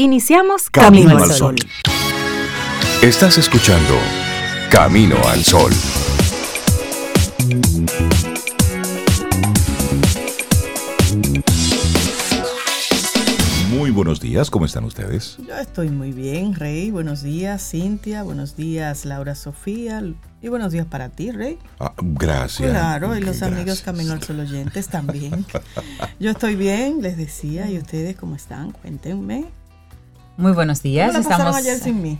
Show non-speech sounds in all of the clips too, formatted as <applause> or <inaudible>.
Iniciamos Camino, al Sol. Estás escuchando Camino al Sol. Muy buenos días, ¿cómo están ustedes? Yo estoy muy bien, Rey. Buenos días, Cintia. Buenos días, Laura Sofía. Y buenos días para ti, Rey. Ah, gracias. Claro, y los amigos Camino al Sol oyentes también. <laughs> Yo estoy bien, les decía. ¿Y ustedes cómo están? Cuéntenme. Muy buenos días. ¿Cómo la Estamos ayer sin mí?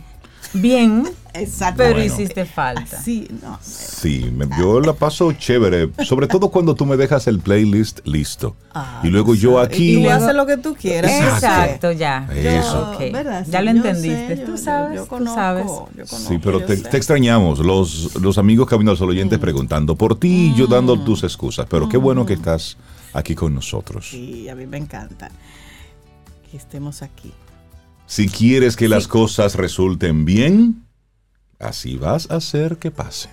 Bien, Exacto. pero hiciste falta. Sí, no. Sí, me, yo la paso chévere, sobre todo cuando tú me dejas el playlist listo. Ah, y luego yo aquí... Y le haces lo que tú quieras. Exacto, ya. Eso. Ok. ¿verdad? Ya Sí, lo yo entendiste. sé, tú sabes, yo tú conozco, sabes. yo conozco, Sí, pero yo te, extrañamos, los, los amigos Camino al Sol oyentes Mm. preguntando por ti y yo dando tus excusas, pero qué bueno que estás aquí con nosotros. Sí, a mí me encanta que estemos aquí. Si quieres que las cosas resulten bien, así vas a hacer que pasen.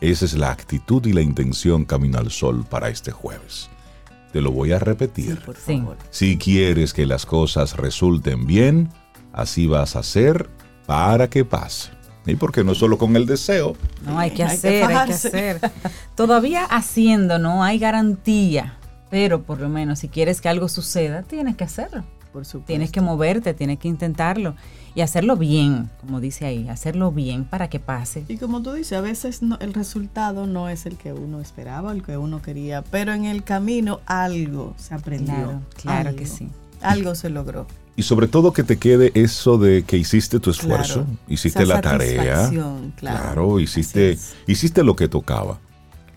Esa es la actitud y la intención Camino al Sol para este jueves. Te lo voy a Sí, repetir. por Sí. favor. Si quieres que las cosas resulten bien, así vas a hacer para que pase. Y porque no solo con el deseo, No, hay que Hay que hacer, hay que fajarse. hacer. Todavía haciendo no hay garantía, pero por lo menos si quieres que algo suceda, tienes que hacerlo. Por supuesto. Tienes que moverte, tienes que intentarlo y hacerlo bien, como dice ahí, hacerlo bien para que pase. Y como tú dices, a veces no- el resultado no es el que uno esperaba, el que uno quería, pero en el camino algo se aprendió. Claro, claro algo. que sí. Algo se logró. Y sobre todo que te quede eso de que hiciste tu esfuerzo, Claro. hiciste la tarea. satisfacción, Claro. hiciste, hiciste lo que tocaba.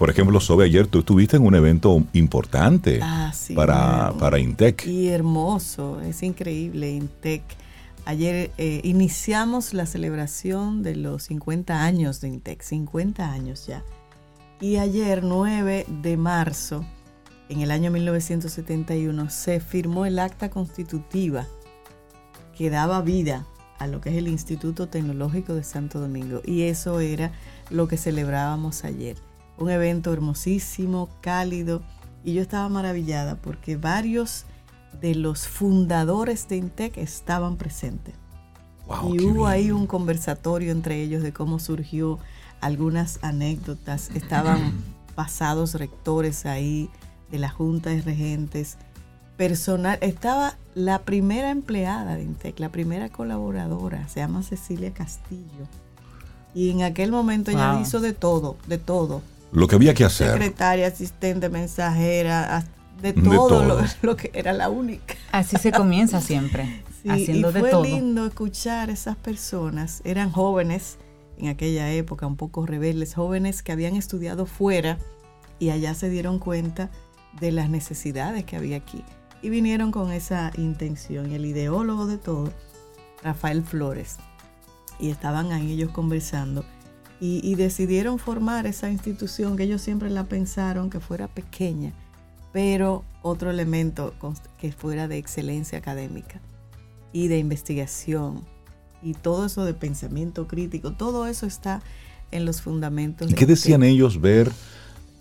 Por ejemplo, Sobe, ayer tú estuviste en un evento importante Ah, sí, para, para Intec. Y hermoso, es increíble, Intec. Ayer eh, iniciamos la celebración de los 50 años de Intec, 50 años ya. Y ayer, 9 de marzo, en el año 1971, se firmó el acta constitutiva que daba vida a lo que es el Instituto Tecnológico de Santo Domingo. Y eso era lo que celebrábamos ayer. Un evento hermosísimo, cálido. Y yo estaba maravillada porque varios de los fundadores de Intec estaban presentes. Wow, y hubo bien. ahí un conversatorio entre ellos de cómo surgió algunas anécdotas. Estaban <clears throat> pasados rectores ahí de la Junta de Regentes. Personal, estaba la primera empleada de Intec, la primera colaboradora, se llama Cecilia Castillo. Y en aquel momento ella hizo de todo, de todo. Lo que había que hacer. Secretaria, asistente, mensajera, de De todo. Lo, <laughs> lo que era la única. Así se comienza siempre, Sí, haciendo y de fue todo. lindo escuchar esas personas, eran jóvenes en aquella época, un poco rebeldes, jóvenes que habían estudiado fuera y allá se dieron cuenta de las necesidades que había aquí y vinieron con esa intención. Y el ideólogo de todo, Rafael Flores, y estaban ahí ellos conversando y, y decidieron formar esa institución que ellos siempre la pensaron que fuera pequeña, pero otro elemento que fuera de excelencia académica y de investigación y todo eso de pensamiento crítico, todo eso está en los fundamentos. ¿Y de qué decían ellos ver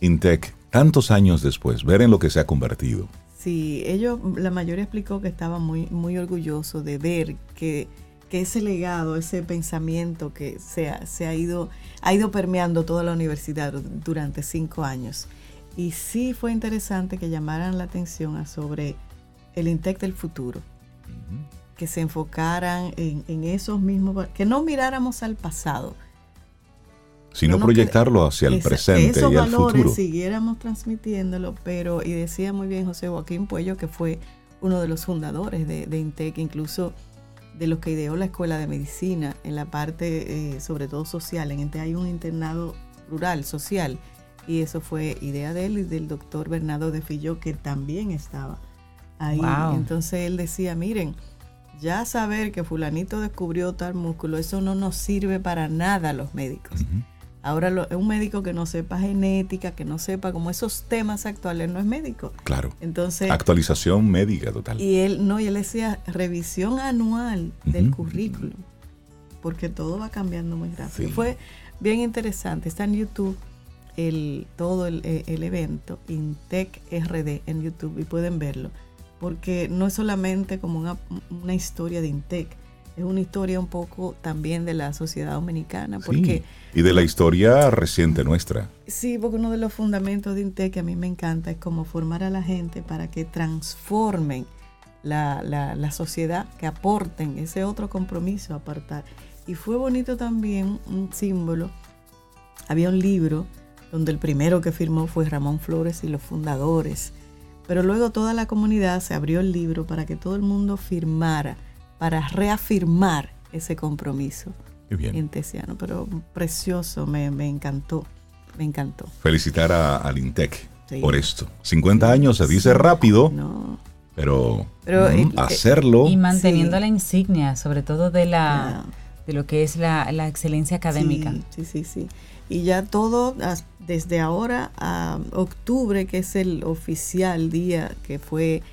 Intec tantos años después, ver en lo que se ha convertido? Sí, ellos, la mayoría explicó que estaba muy, muy orgulloso de ver que, que ese legado, ese pensamiento que se ha, se ha ido, ha ido permeando toda la universidad durante cinco años. Y sí fue interesante que llamaran la atención a sobre el Intec del futuro, que se enfocaran en, en esos mismos, que no miráramos al pasado, Sino no proyectarlo hacia el esa- presente esos y al valores futuro. siguiéramos transmitiéndolo, pero, y decía muy bien José Joaquín Puello, que fue uno de los fundadores de, de INTEC, incluso de los que ideó la Escuela de Medicina en la parte, eh, sobre todo social. En INTEC hay un internado rural, social, y eso fue idea de él y del doctor Bernardo de Filló, que también estaba ahí. Wow. Entonces él decía, miren, ya saber que fulanito descubrió tal músculo, eso no nos sirve para nada a los médicos. Ahora, lo- un médico que no sepa genética, que no sepa como esos temas actuales, no es médico. Claro. Entonces, Actualización médica total. y él, no, y él decía revisión anual del Ujú. currículum, porque todo va cambiando muy rápido. Sí. Fue bien interesante. Está en YouTube el, todo el, eh, el evento, Intec RD en YouTube, y pueden verlo. porque no es solamente como una, una historia de Intec, es una historia un poco también de la sociedad dominicana. Porque, y de la historia reciente nuestra. Sí, porque uno de los fundamentos de INTEC que a mí me encanta es como formar a la gente para que transformen la, la, sociedad, que aporten ese otro compromiso, apartar. Y fue bonito también un símbolo. Había un libro donde el primero que firmó fue Ramón Flores y los fundadores. Pero luego toda la comunidad se abrió el libro para que todo el mundo firmara para reafirmar ese compromiso Qué bien. Pero precioso, me, encantó, me encantó. Felicitar a, al INTEC por esto. 50 años se dice rápido, pero, mm, hacerlo... Y manteniendo la insignia, sobre todo de la... de lo que es la, la excelencia académica. Sí, sí, sí, Y ya todo, desde ahora a octubre, que es el oficial día que fue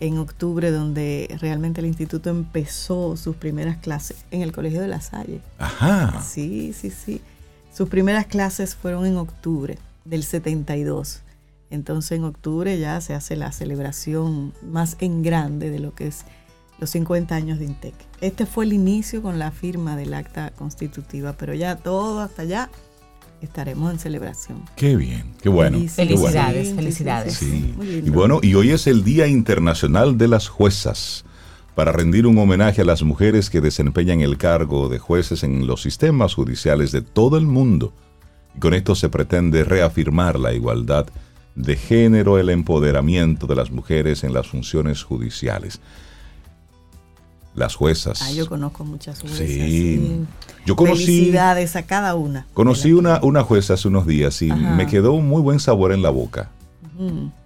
en octubre, donde realmente el instituto empezó sus primeras clases en el Colegio de La Salle. Ajá. Sí, sí, sí. Sus primeras clases fueron en octubre del 72. Entonces en octubre ya se hace la celebración más en grande de lo que es los 50 años de INTEC. Este fue el inicio con la firma del acta constitutiva, pero ya todo hasta allá estaremos en celebración. Qué bien, qué bueno. Felicidades, felicidades. Y bueno, y hoy es el Día Internacional de las Juezas para rendir un homenaje a las mujeres que desempeñan el cargo de jueces en los sistemas judiciales de todo el mundo. Y con esto se pretende reafirmar la igualdad de género, el empoderamiento de las mujeres en las funciones judiciales las juezas. Ah, yo conozco muchas juezas. Sí. Yo conocí. Felicidades a cada una. Conocí una, una jueza hace unos días y me quedó un muy buen sabor en la boca.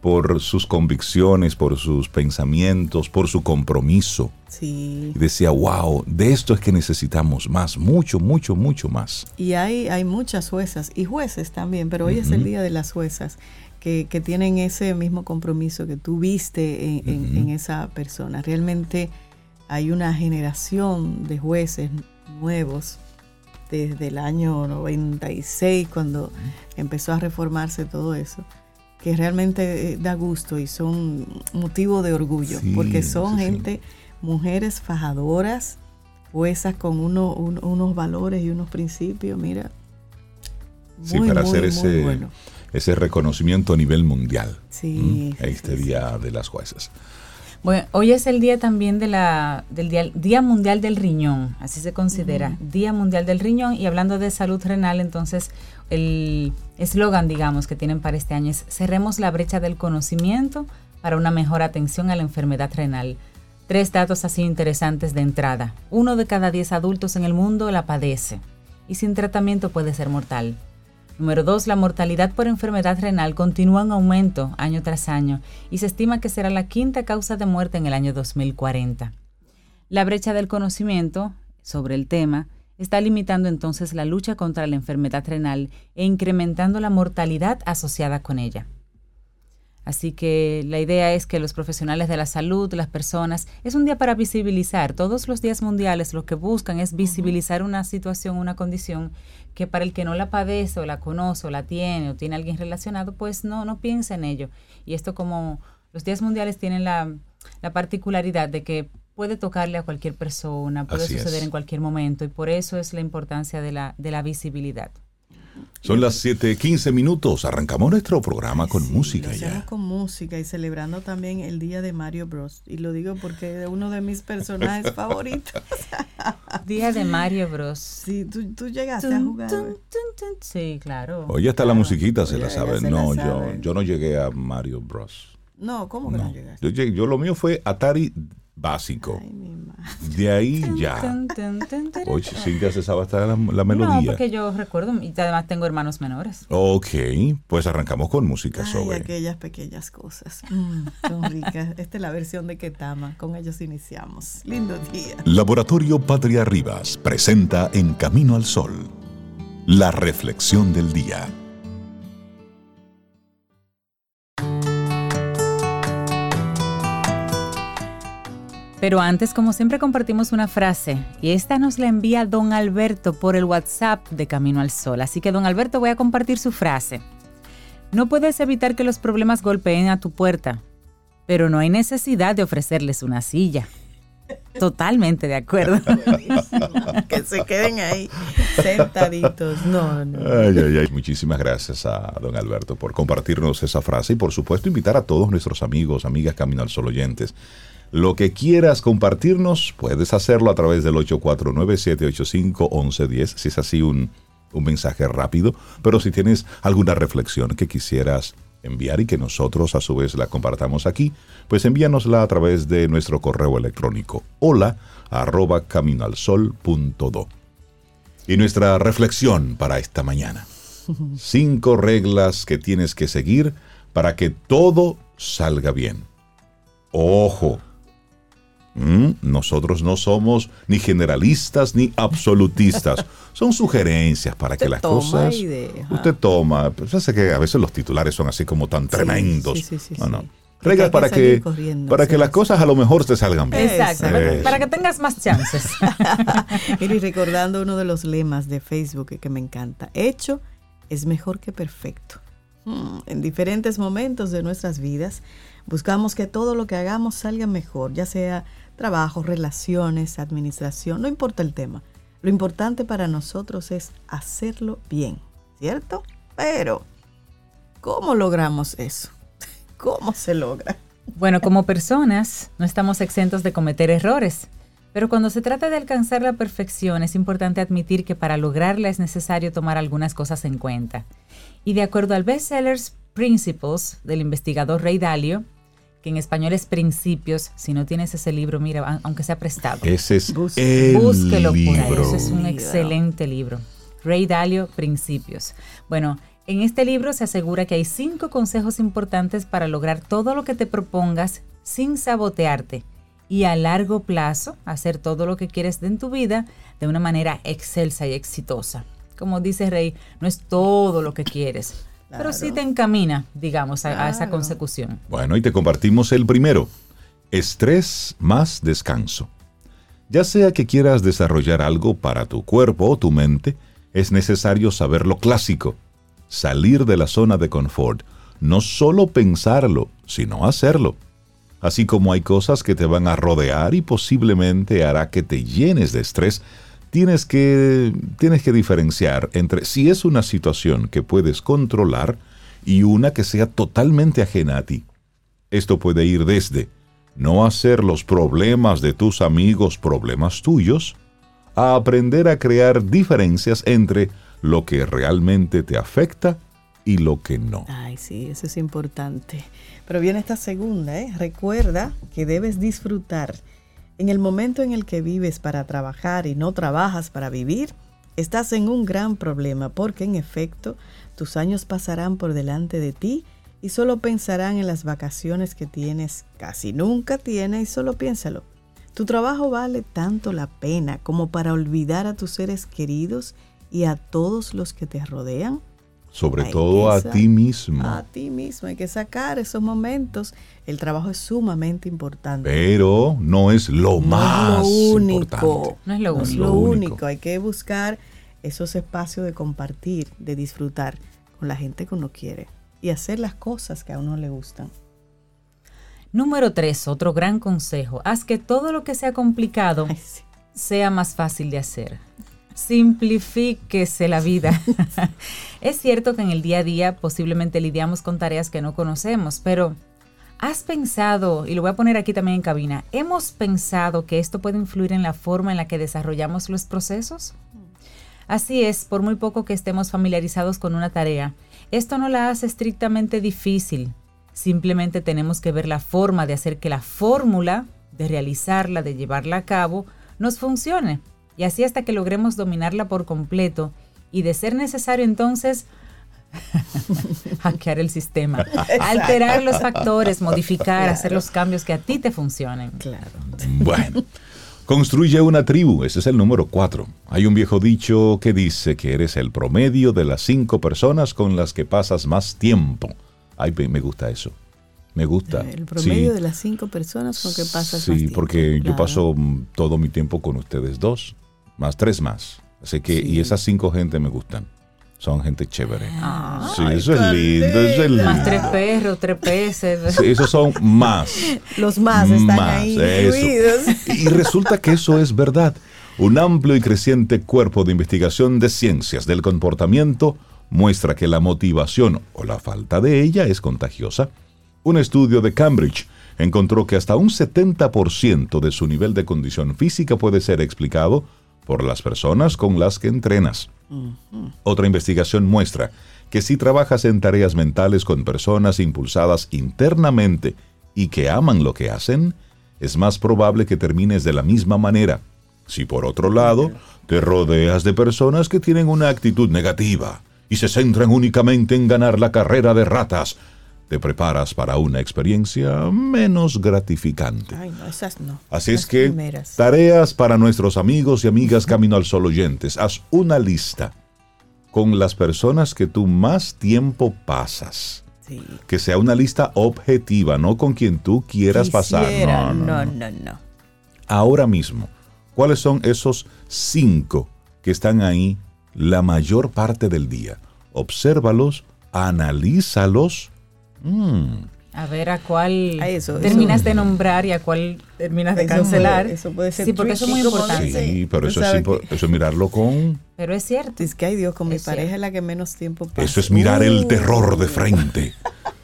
Por sus convicciones, por sus pensamientos, por su compromiso. Sí. Y decía, wow, de esto es que necesitamos más, mucho, mucho, mucho más. Y hay, hay muchas juezas y jueces también, pero hoy es el día de las juezas. Que, que, tienen ese mismo compromiso que tú viste en, en esa persona. Realmente hay una generación de jueces nuevos desde el año 96, cuando empezó a reformarse todo eso, que realmente eh, da gusto y son motivo de orgullo, porque son gente, mujeres fajadoras, juezas con unos valores y unos principios, mira. sí, para hacer ese, ese reconocimiento a nivel mundial. Sí. este Día de las Jueces. Bueno, hoy es el día también de la, del día, Mundial del Riñón, así se considera, Día Mundial del Riñón. Y hablando de salud renal, entonces el eslogan, digamos, que tienen para este año es Cerremos la brecha del conocimiento para una mejor atención a la enfermedad renal. Tres datos así interesantes de entrada. Uno de cada diez adultos en el mundo la padece y sin tratamiento puede ser mortal. Número 2. La mortalidad por enfermedad renal continúa en aumento año tras año y se estima que será la quinta causa de muerte en el año 2040. La brecha del conocimiento sobre el tema está limitando entonces la lucha contra la enfermedad renal e incrementando la mortalidad asociada con ella. Así que la idea es que los profesionales de la salud, las personas, es un día para visibilizar. Todos los días mundiales lo que buscan es visibilizar una situación, una condición que para el que no la padece o la conoce o la tiene o tiene alguien relacionado, pues no, no piensa en ello. Y esto como los días mundiales tienen la, particularidad de que puede tocarle a cualquier persona, puede suceder en cualquier momento y por eso es la importancia de la, de la visibilidad. Son las 7:15 minutos. Arrancamos nuestro programa con música ya. con música y celebrando también el día de Mario Bros. Y lo digo porque es uno de mis personajes <laughs> favoritos. <laughs> día de Mario Bros. Sí, tú, llegaste a jugar. sí, claro. Oye, hasta la musiquita se la sabe. no, yo, yo no llegué a Mario Bros. No, ¿cómo que no, llegaste? Yo, yo, lo mío fue Atari básico. de ahí ya. Oye, Cintia se sabe hasta la, melodía. No, porque yo recuerdo, y además tengo hermanos menores. Ok, pues arrancamos con música Ay, sobre. aquellas pequeñas cosas. Mm, son ricas. <laughs> Esta es la versión de Ketama. Con ellos iniciamos. Lindo día. Laboratorio Patria Rivas presenta En Camino al Sol. La reflexión del día. Pero antes, como siempre, compartimos una frase y esta nos la envía don Alberto por el WhatsApp de Camino al Sol. Así que, don Alberto, voy a compartir su frase. No puedes evitar que los problemas golpeen a tu puerta, pero no hay necesidad de ofrecerles una silla. Totalmente de acuerdo. <laughs> que se queden ahí sentaditos. No, no. Ay, ay, ay. Muchísimas gracias a don Alberto por compartirnos esa frase y por supuesto invitar a todos nuestros amigos, amigas Camino al Sol oyentes. Lo que quieras compartirnos, puedes hacerlo a través del 849-785-1110, si es así un, un mensaje rápido, pero si tienes alguna reflexión que quisieras enviar y que nosotros a su vez la compartamos aquí, pues envíanosla a través de nuestro correo electrónico hola arroba caminoalsol.do. Y nuestra reflexión para esta mañana. <laughs> Cinco reglas que tienes que seguir para que todo salga bien. Ojo, Mm, nosotros no somos ni generalistas ni absolutistas. <laughs> Son sugerencias para que las cosas. Usted toma. Pues, sé que a veces los titulares son así como tan tremendos. no, no. Reglas para que, para que las cosas a lo mejor te salgan bien. Exacto, para que tengas más chances. <laughs> y recordando uno de los lemas de Facebook que me encanta. Hecho es mejor que perfecto. Mm, en diferentes momentos de nuestras vidas buscamos que todo lo que hagamos salga mejor, ya sea trabajo, relaciones, administración, no importa el tema. Lo importante para nosotros es hacerlo bien, ¿cierto? Pero, ¿cómo logramos eso? <laughs> ¿Cómo se logra? Bueno, como personas no estamos exentos de cometer errores, pero cuando se trata de alcanzar la perfección es importante admitir que para lograrla es necesario tomar algunas cosas en cuenta. Y de acuerdo al Bestsellers Principles del investigador Ray Dalio, que en español es Principios. Si no tienes ese libro, mira, aunque sea prestado. Ese es el Búsquelo libro. Ese es un excelente libro. Ray Dalio, Principios. Bueno, en este libro se asegura que hay cinco consejos importantes para lograr todo lo que te propongas sin sabotearte y a largo plazo hacer todo lo que quieres en tu vida de una manera excelsa y exitosa. Como dice Rey, no es todo lo que quieres, pero sí te encamina, digamos, a, esa consecución. Bueno, y te compartimos el primero. Estrés más descanso. Ya sea que quieras desarrollar algo para tu cuerpo o tu mente, es necesario saber lo clásico, salir de la zona de confort, no solo pensarlo, sino hacerlo. Así como hay cosas que te van a rodear y posiblemente hará que te llenes de estrés, tienes que, tienes que diferenciar entre si es una situación que puedes controlar y una que sea totalmente ajena a ti. Esto puede ir desde no hacer los problemas de tus amigos problemas tuyos, a aprender a crear diferencias entre lo que realmente te afecta y lo que no. Ay, sí, eso es importante. Pero viene esta segunda, ¿eh? Recuerda que debes disfrutar en el momento en el que vives para trabajar y no trabajas para vivir, estás en un gran problema porque en efecto tus años pasarán por delante de ti y solo pensarán en las vacaciones que tienes, casi nunca tienes y solo piénsalo. Tu trabajo vale tanto la pena como para olvidar a tus seres queridos y a todos los que te rodean. Sobre todo a ti mismo. A ti mismo, hay que sacar esos momentos. El trabajo es sumamente importante. Pero no es lo más lo único. Importante. No es lo, único. lo único. Hay que buscar esos espacios de compartir, de disfrutar con la gente que uno quiere y hacer las cosas que a uno le gustan. Número tres, otro gran consejo. Haz que todo lo que sea complicado sea más fácil de hacer simplifíquese la vida. <laughs> es cierto que en el día a día posiblemente lidiamos con tareas que no conocemos, pero ¿has pensado, y lo voy a poner aquí también en cabina, ¿hemos pensado que esto puede influir en la forma en la que desarrollamos los procesos? Así es, por muy poco que estemos familiarizados con una tarea, esto no la hace estrictamente difícil. Simplemente tenemos que ver la forma de hacer que la fórmula, de realizarla, de llevarla a cabo, nos funcione y así hasta que logremos dominarla por completo y de ser necesario entonces <laughs> hackear el sistema, alterar los factores, modificar, hacer los cambios que a ti te funcionen. Claro. Bueno. Construye una tribu, ese es el número cuatro. Hay un viejo dicho que dice que eres el promedio de las cinco personas con las que pasas más tiempo. Ay, me gusta eso. Me gusta. El promedio de las cinco personas con que pasas sí, más tiempo. Sí, porque yo paso todo mi tiempo con ustedes dos más tres más. Así que, y esas cinco gente me gustan. Son gente chévere. Ah. sí, eso es lindo, eso es lindo. Más tres perros, tres peces. Sí, esos son más. <laughs> Los más están ahí incluidos. Y resulta que eso es verdad. Un amplio y creciente cuerpo de investigación de ciencias del comportamiento muestra que la motivación o la falta de ella es contagiosa. Un estudio de Cambridge encontró que hasta un 70% de su nivel de condición física puede ser explicado por las personas con las que entrenas. Otra investigación muestra que si trabajas en tareas mentales con personas impulsadas internamente y que aman lo que hacen, es más probable que termines de la misma manera. Si por otro lado te rodeas de personas que tienen una actitud negativa y se centran únicamente en ganar la carrera de ratas, te preparas para una experiencia menos gratificante. Ay, no, esas no. Así es que, tareas para nuestros amigos y amigas Camino al Sol oyentes. Haz una lista con las personas que tú más tiempo pasas. Sí. Que sea una lista objetiva, no con quien tú quieras pasar. No no, no, no. Ahora mismo, ¿cuáles son esos cinco que están ahí la mayor parte del día? Obsérvalos, analízalos Mm. A ver a cuál terminas de nombrar y a cuál terminas de cancelar. eso puede ser Sí, porque eso es muy importante. Sí, pero eso es, eso mirarlo con... Pero es cierto. Es que, ay Dios, con mi pareja es la que menos tiempo pasa. Eso es mirar el uh. terror de frente.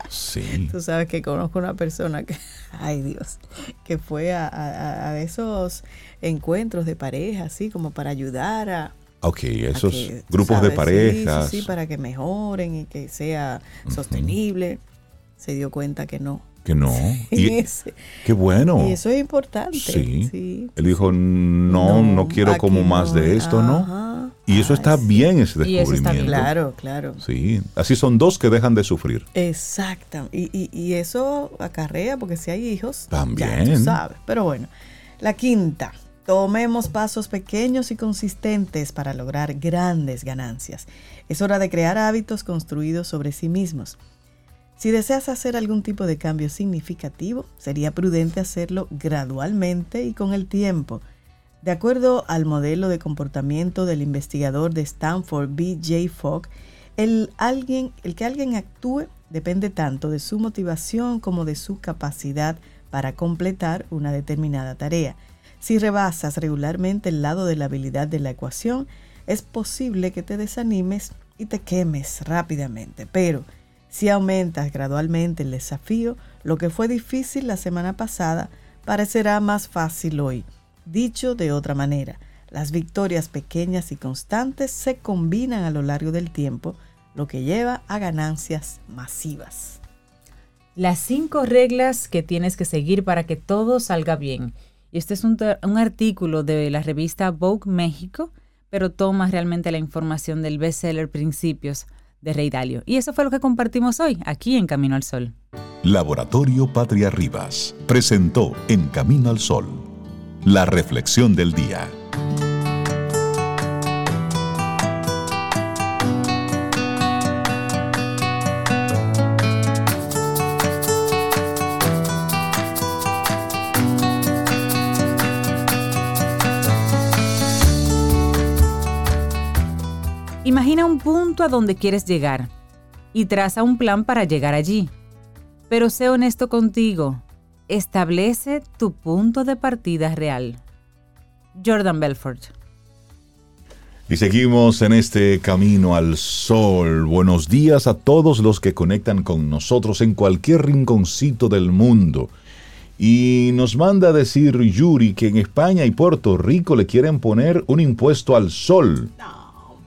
Sí. Tú sabes que conozco una persona que, <laughs> ay Dios, que fue a, a esos encuentros de pareja, así como para ayudar a, Ok, esos grupos de parejas. Sí, sí, para que mejoren y que sea sostenible se dio cuenta que no. Que no. <laughs> Y, qué bueno. Y eso es importante. Sí. Él dijo, no, no, quiero como más de esto, ¿no? Y eso está bien, ese descubrimiento. claro, claro. Sí, así son dos que dejan de sufrir. Exacto. Y, y, eso acarrea, porque si hay hijos, también. Ya sabes. Pero bueno, la quinta. Tomemos pasos pequeños y consistentes para lograr grandes ganancias. Es hora de crear hábitos construidos sobre sí mismos. Si deseas hacer algún tipo de cambio significativo, sería prudente hacerlo gradualmente y con el tiempo. De acuerdo al modelo de comportamiento del investigador de Stanford B.J. Fogg, el, alguien, el que alguien actúe depende tanto de su motivación como de su capacidad para completar una determinada tarea. Si rebasas regularmente el lado de la habilidad de la ecuación, es posible que te desanimes y te quemes rápidamente, pero si aumentas gradualmente el desafío, lo que fue difícil la semana pasada parecerá más fácil hoy. Dicho de otra manera, las victorias pequeñas y constantes se combinan a lo largo del tiempo, lo que lleva a ganancias masivas. Las cinco reglas que tienes que seguir para que todo salga bien. Este es un, un artículo de la revista Vogue México, pero toma realmente la información del bestseller Principios de Rey Dalio. Y eso fue lo que compartimos hoy, aquí en Camino al Sol. Laboratorio Patria Rivas presentó En Camino al Sol, la reflexión del día. Un punto a donde quieres llegar y traza un plan para llegar allí. Pero sé honesto contigo, establece tu punto de partida real. Jordan Belfort. Y seguimos en este camino al sol. Buenos días a todos los que conectan con nosotros en cualquier rinconcito del mundo. Y nos manda a decir Yuri que en España y Puerto Rico le quieren poner un impuesto al sol.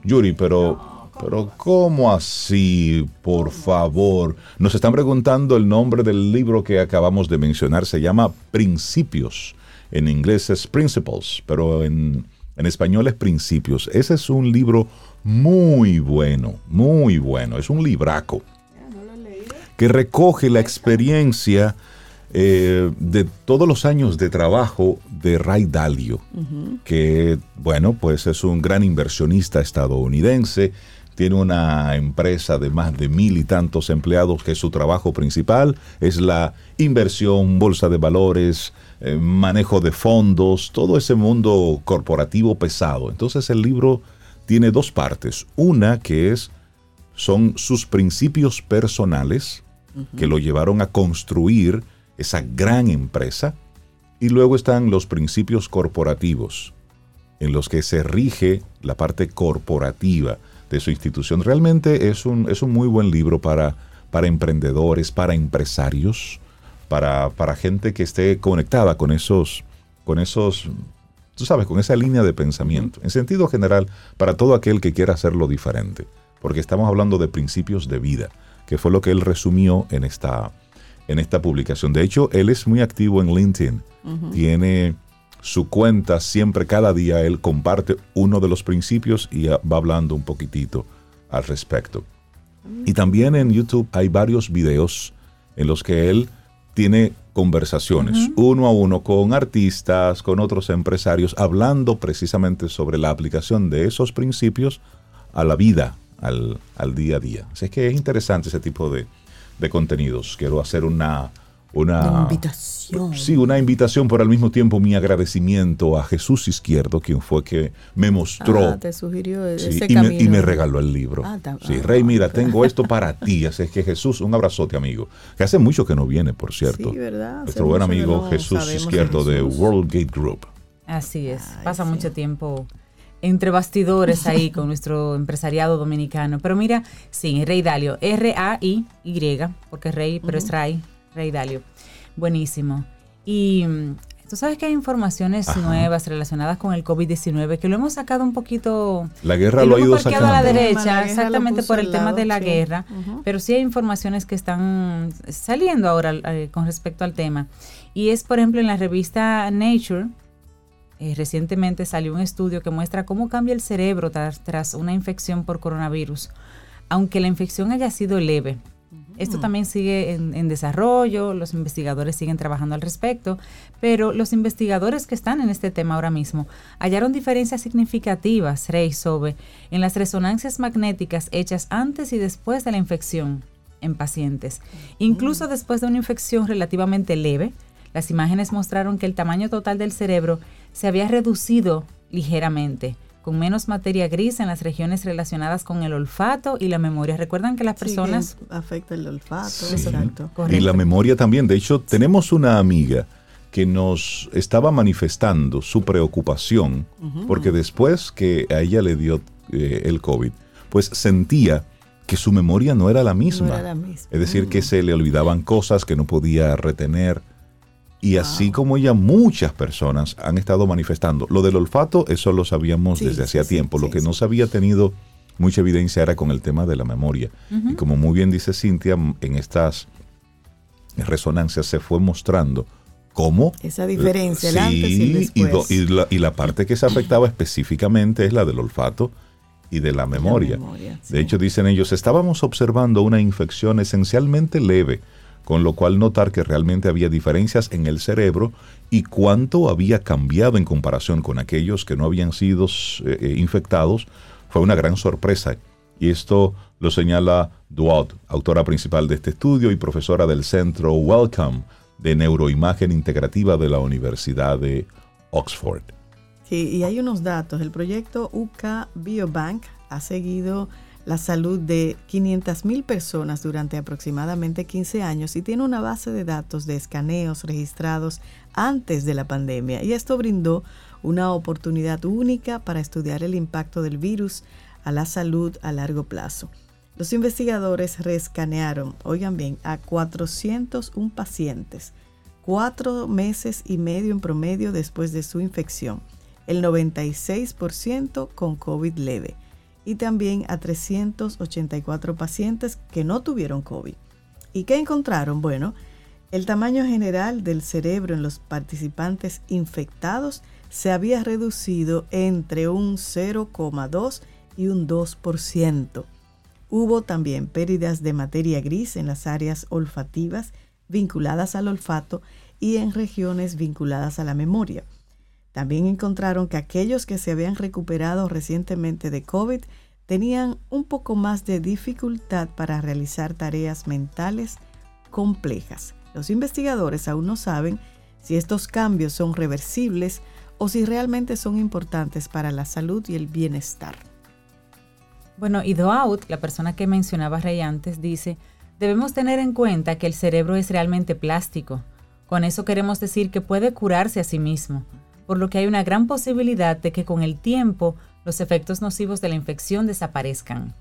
Yuri, pero, pero ¿cómo así? Por favor. Nos están preguntando el nombre del libro que acabamos de mencionar. Se llama Principios. En inglés es Principles, pero en, en español es Principios. Ese es un libro muy bueno, muy bueno. Es un libraco que recoge la experiencia eh, de todos los años de trabajo de Ray Dalio, que, bueno, pues es un gran inversionista estadounidense, tiene una empresa de más de mil y tantos empleados que su trabajo principal es la inversión, bolsa de valores, eh, manejo de fondos, todo ese mundo corporativo pesado. Entonces el libro tiene dos partes. Una que es son sus principios personales que lo llevaron a construir esa gran empresa. Y luego están los principios corporativos, en los que se rige la parte corporativa de su institución. Realmente es un, es un muy buen libro para, para emprendedores, para empresarios, para, para gente que esté conectada con esos, con esos, tú sabes, con esa línea de pensamiento. En sentido general, para todo aquel que quiera hacerlo diferente. Porque estamos hablando de principios de vida, que fue lo que él resumió en esta, en esta publicación. De hecho, él es muy activo en LinkedIn. Tiene su cuenta siempre, cada día, él comparte uno de los principios y va hablando un poquitito al respecto. Y también en YouTube hay varios videos en los que él tiene conversaciones uno a uno con artistas, con otros empresarios, hablando precisamente sobre la aplicación de esos principios a la vida, al, día a día. Así es que es interesante ese tipo de, de contenidos. Quiero hacer una, una, invitación. Sí, una invitación, pero al mismo tiempo mi agradecimiento a Jesús Izquierdo, quien fue que me mostró. Ah, te sugirió ese y, camino. Me, y, me, regaló el libro. Ah, sí, ah, Rey, mira, tengo esto para ti. Así es que Jesús, un abrazote, amigo. Que hace mucho que no viene, por cierto. Sí, ¿verdad? Nuestro buen amigo Jesús Izquierdo de World Gate Group. Así es, pasa mucho tiempo entre bastidores ahí con <laughs> nuestro empresariado dominicano. Pero mira, sí, Rey Dalio, R-A-I-Y, porque es Rey, pero es Ray, Rey Dalio. Buenísimo. Y mm, tú sabes que hay informaciones nuevas relacionadas con el COVID-19 que lo hemos sacado un poquito. La guerra lo, ha ido sacando. a la derecha, exactamente por el tema de la guerra. Pero sí hay informaciones que están saliendo ahora eh, con respecto al tema. Y es, por ejemplo, en la revista Nature, eh, recientemente salió un estudio que muestra cómo cambia el cerebro tras, una infección por coronavirus, aunque la infección haya sido leve. Esto también sigue en, desarrollo, los investigadores siguen trabajando al respecto, pero los investigadores que están en este tema ahora mismo hallaron diferencias significativas, Rey, sobre en las resonancias magnéticas hechas antes y después de la infección en pacientes. Incluso después de una infección relativamente leve, las imágenes mostraron que el tamaño total del cerebro se había reducido ligeramente, con menos materia gris en las regiones relacionadas con el olfato y la memoria. Recuerdan que las personas... afecta el olfato, exacto. Y la memoria también. De hecho, tenemos una amiga que nos estaba manifestando su preocupación porque después que a ella le dio eh, el COVID, pues sentía que su memoria no era la misma. Es decir, que se le olvidaban cosas que no podía retener y así como ella, muchas personas han estado manifestando. Lo del olfato, eso lo sabíamos desde hacía tiempo. lo que no se había tenido mucha evidencia era con el tema de la memoria. Y como muy bien dice Cintia, en estas resonancias se fue mostrando cómo... Esa diferencia, el antes y, después. Y, la, y, la, parte que se afectaba específicamente es la del olfato y de la memoria. de hecho, dicen ellos, estábamos observando una infección esencialmente leve con lo cual notar que realmente había diferencias en el cerebro y cuánto había cambiado en comparación con aquellos que no habían sido eh, eh, infectados fue una gran sorpresa. Y esto lo señala Duaut, autora principal de este estudio y profesora del centro Welcome de Neuroimagen Integrativa de la Universidad de Oxford. Sí, y hay unos datos. El proyecto UK Biobank ha seguido la salud de 500.000 personas durante aproximadamente 15 años y tiene una base de datos de escaneos registrados antes de la pandemia. Y esto brindó una oportunidad única para estudiar el impacto del virus a la salud a largo plazo. Los investigadores reescanearon, oigan bien, a 401 pacientes, cuatro meses y medio en promedio después de su infección, el 96% con COVID leve y también a 384 pacientes que no tuvieron COVID. ¿Y qué encontraron? Bueno, el tamaño general del cerebro en los participantes infectados se había reducido entre un 0,2 y un 2%. Hubo también pérdidas de materia gris en las áreas olfativas vinculadas al olfato y en regiones vinculadas a la memoria. También encontraron que aquellos que se habían recuperado recientemente de COVID tenían un poco más de dificultad para realizar tareas mentales complejas. Los investigadores aún no saben si estos cambios son reversibles o si realmente son importantes para la salud y el bienestar. Bueno, y Dout, la persona que mencionaba Rey antes, dice, debemos tener en cuenta que el cerebro es realmente plástico. Con eso queremos decir que puede curarse a sí mismo, por lo que hay una gran posibilidad de que con el tiempo los efectos nocivos de la infección desaparezcan.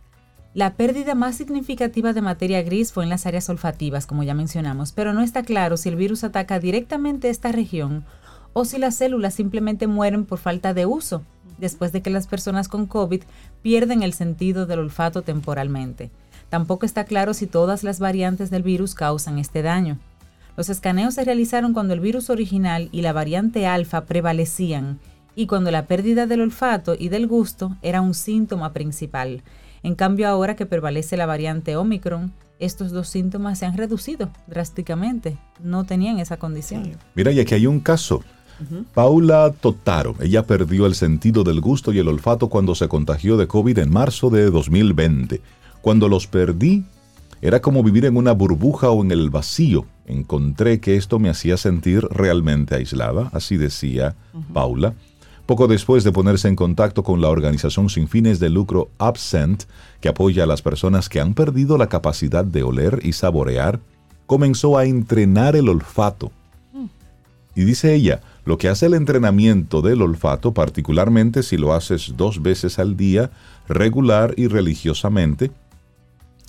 La pérdida más significativa de materia gris fue en las áreas olfativas, como ya mencionamos, pero no está claro si el virus ataca directamente esta región o si las células simplemente mueren por falta de uso, después de que las personas con COVID pierden el sentido del olfato temporalmente. Tampoco está claro si todas las variantes del virus causan este daño. Los escaneos se realizaron cuando el virus original y la variante alfa prevalecían y cuando la pérdida del olfato y del gusto era un síntoma principal. En cambio, ahora que prevalece la variante Omicron, estos dos síntomas se han reducido drásticamente. No tenían esa condición. Mira, y aquí hay un caso. Paula Totaro, ella perdió el sentido del gusto y el olfato cuando se contagió de COVID en marzo de 2020. Cuando los perdí, era como vivir en una burbuja o en el vacío. Encontré que esto me hacía sentir realmente aislada, así decía Paula. Poco después de ponerse en contacto con la organización sin fines de lucro Absent, que apoya a las personas que han perdido la capacidad de oler y saborear, comenzó a entrenar el olfato. Y dice ella, lo que hace el entrenamiento del olfato, particularmente si lo haces dos veces al día, regular y religiosamente,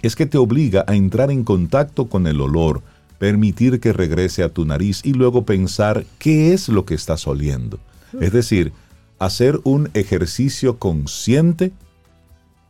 es que te obliga a entrar en contacto con el olor, permitir que regrese a tu nariz y luego pensar qué es lo que estás oliendo. Es decir, hacer un ejercicio consciente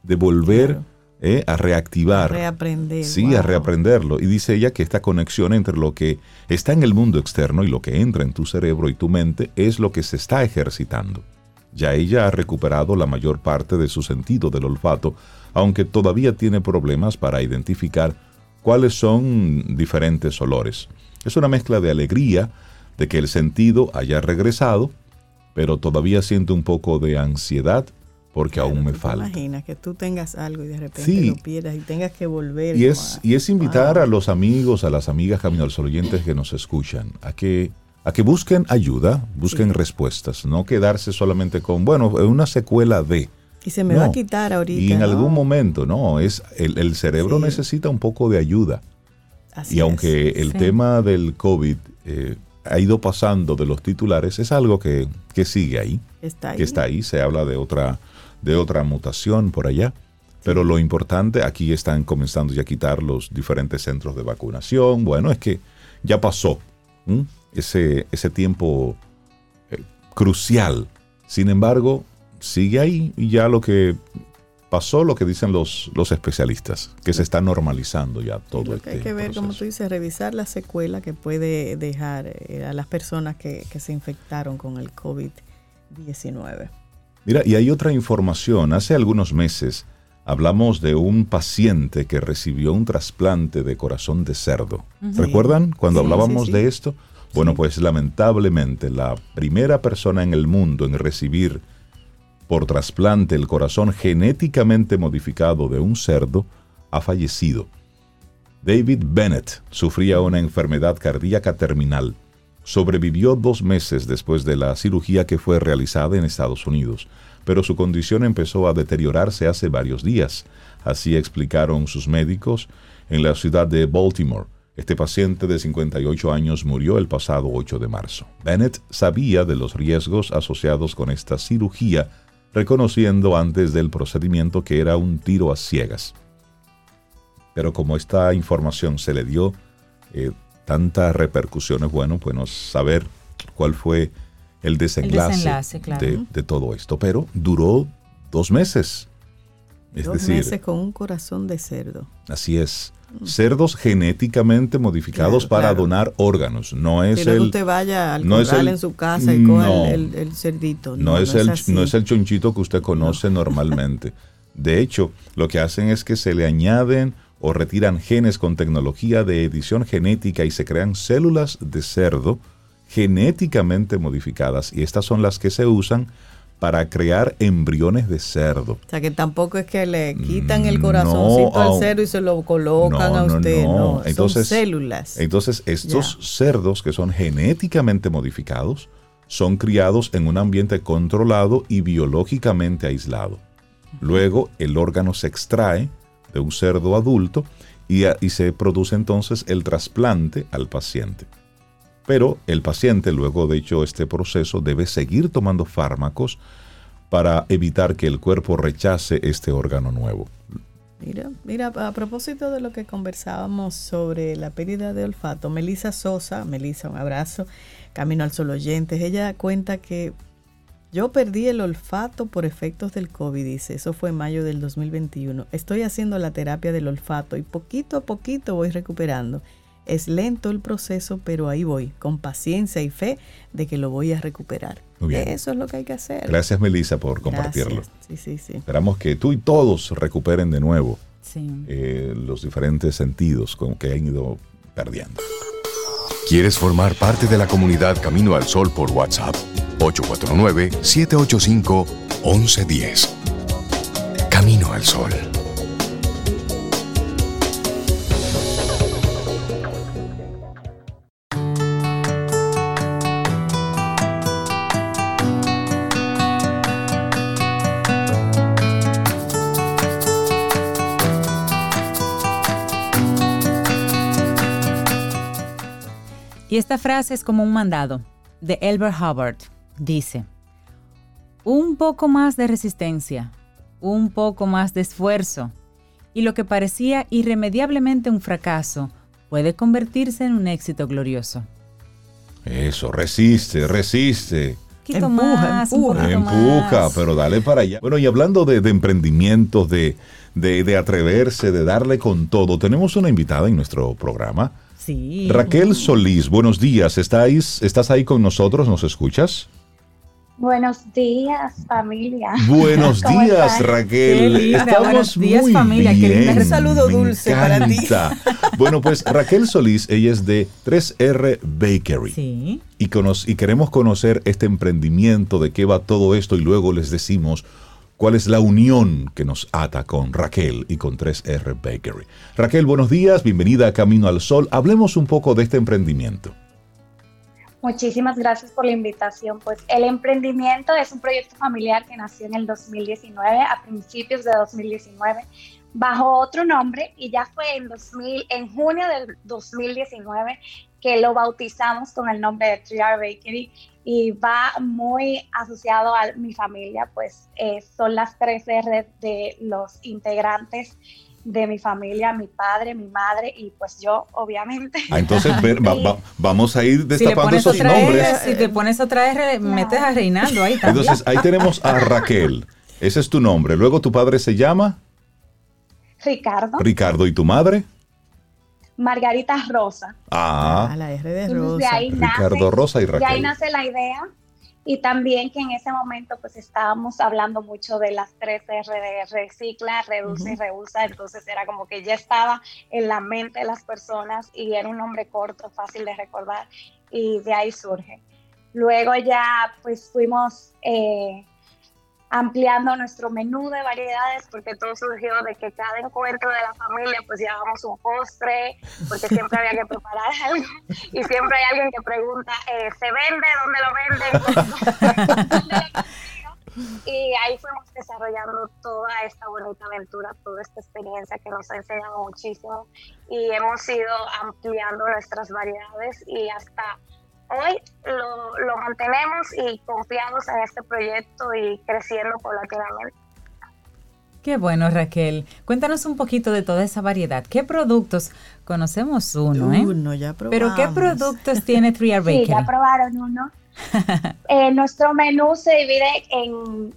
de volver eh, a reactivar. A reaprender. Sí, a reaprenderlo. Y dice ella que esta conexión entre lo que está en el mundo externo y lo que entra en tu cerebro y tu mente es lo que se está ejercitando. Ya ella ha recuperado la mayor parte de su sentido del olfato, aunque todavía tiene problemas para identificar cuáles son diferentes olores. Es una mezcla de alegría de que el sentido haya regresado, pero todavía siento un poco de ansiedad porque aún me falta. Imagina que tú tengas algo y de repente lo pierdas y tengas que volver. Y es, y es invitar a los amigos, a las amigas Camino al Sol oyentes que nos escuchan, a que, a que busquen ayuda, busquen respuestas, no quedarse solamente con, bueno, una secuela de. Y se me va a quitar ahorita. Y en algún momento, no, es el, cerebro necesita un poco de ayuda. Así y aunque el tema del COVID eh, ha ido pasando de los titulares, es algo que, sigue ahí, está ahí. Que está ahí, se habla de otra, de otra mutación por allá. Pero lo importante, aquí están comenzando ya a quitar los diferentes centros de vacunación. Bueno, es que ya pasó ese, ese tiempo eh, crucial. Sin embargo, sigue ahí y ya lo que pasó lo que dicen los, los especialistas, que se está normalizando ya todo. Lo que hay que ver, como tú dices, revisar la secuela que puede dejar eh, a las personas que, que se infectaron con el COVID-19. Mira, y hay otra información. Hace algunos meses hablamos de un paciente que recibió un trasplante de corazón de cerdo. ¿Recuerdan cuando hablábamos de esto? Bueno, pues lamentablemente la primera persona en el mundo en recibir por trasplante el corazón genéticamente modificado de un cerdo ha fallecido. David Bennett sufría una enfermedad cardíaca terminal. Sobrevivió dos meses después de la cirugía que fue realizada en Estados Unidos, pero su condición empezó a deteriorarse hace varios días. Así explicaron sus médicos en la ciudad de Baltimore. Este paciente de 58 años murió el pasado 8 de marzo. Bennett sabía de los riesgos asociados con esta cirugía reconociendo antes del procedimiento que era un tiro a ciegas. Pero como esta información se le dio eh, tantas repercusiones, bueno, pues saber cuál fue el desenlace, de, todo esto. Pero duró dos meses. Es dos meses con un corazón de cerdo. Así es cerdos genéticamente modificados para donar órganos. No es el. no te vaya al no en su casa y coja el, cerdito. No, es el, no es el chonchito que usted conoce normalmente. <laughs> De hecho, lo que hacen es que se le añaden o retiran genes con tecnología de edición genética y se crean células de cerdo genéticamente modificadas. Y estas son las que se usan para crear embriones de cerdo. O sea, que tampoco es que le quitan el corazoncito al cerdo y se lo colocan a usted, no, entonces, son células. Entonces, estos cerdos que son genéticamente modificados son criados en un ambiente controlado y biológicamente aislado. Luego el órgano se extrae de un cerdo adulto y, y se produce entonces el trasplante al paciente. Pero el paciente, luego de hecho este proceso, debe seguir tomando fármacos para evitar que el cuerpo rechace este órgano nuevo. Mira, mira, a propósito de lo que conversábamos sobre la pérdida de olfato, Melissa Sosa, Melissa, un abrazo, Camino al Sol Oyentes, ella cuenta que yo perdí el olfato por efectos del COVID, dice, eso fue en mayo del 2021. Estoy haciendo la terapia del olfato y poquito a poquito voy recuperando. Es lento el proceso, pero ahí voy, con paciencia y fe de que lo voy a recuperar. Eso es lo que hay que hacer. Gracias, Melissa, por compartirlo. Sí, sí, sí. Esperamos que tú y todos recuperen de nuevo eh, los diferentes sentidos con que han ido perdiendo. ¿Quieres formar parte de la comunidad Camino al Sol por WhatsApp? 849-785-1110. Camino al Sol. Y esta frase es como un mandado de Elbert Hubbard. Dice, un poco más de resistencia, un poco más de esfuerzo, y lo que parecía irremediablemente un fracaso puede convertirse en un éxito glorioso. Eso, resiste, resiste. Empuja, más, empuja, empuja pero dale para allá. Bueno, y hablando de, emprendimientos, de, de atreverse, de darle con todo, tenemos una invitada en nuestro programa Raquel Solís, buenos días. ¿Estás, ¿Estás ahí con nosotros? ¿Nos escuchas? Buenos días, familia. Buenos <laughs> días, Raquel. Estamos Buenos días, muy familia. Bien. Un saludo dulce para ti. Bueno, pues Raquel Solís, ella es de 3R Bakery. Sí. Y, y queremos conocer este emprendimiento, de qué va todo esto, y luego les decimos cuál es la unión que nos ata con Raquel y con 3R Bakery. Raquel, buenos días, bienvenida a Camino al Sol. Hablemos un poco de este emprendimiento. Muchísimas gracias por la invitación. Pues el emprendimiento es un proyecto familiar que nació en el 2019, a principios de 2019, bajo otro nombre y ya fue en, 2000, en junio del 2019 que lo bautizamos con el nombre de 3R Bakery y va muy asociado a mi familia, pues eh, son las tres R de los integrantes de mi familia, mi padre, mi madre y pues yo, obviamente. Ah, entonces vamos a ir destapando esos nombres. si te pones otra R, metes a Reinaldo ahí también. Entonces ahí tenemos a Raquel, ese es tu nombre. Luego tu padre se llama... Ricardo. Ricardo, ¿y tu madre? Margarita Rosa. Ah, ah, la R de Rosa. Ricardo Rosa y Raquel. De ahí nace la idea. Y también que en ese momento pues estábamos hablando mucho de las tres R de recicla, reduce y reusa, entonces era como que ya estaba en la mente de las personas y era un nombre corto, fácil de recordar y de ahí surge. Luego ya pues fuimos eh, ampliando nuestro menú de variedades, porque todo surgió de que cada encuentro de la familia pues llevábamos un postre, porque siempre había que preparar <laughs> algo, y siempre hay alguien que pregunta, eh, ¿se vende? ¿Dónde lo venden? y ahí fuimos desarrollando toda esta bonita aventura, toda esta experiencia que nos ha enseñado muchísimo y hemos ido ampliando nuestras variedades y hasta hoy lo, mantenemos y confiamos en este proyecto y creciendo paulatinamente. Qué bueno, Raquel. Cuéntanos un poquito de toda esa variedad. ¿Qué productos? Conocemos uno, ¿eh? Uno, ya probamos. Pero ¿qué productos tiene <laughs> Three Bakery? Sí, ya probaron uno. Eh, nuestro menú se divide en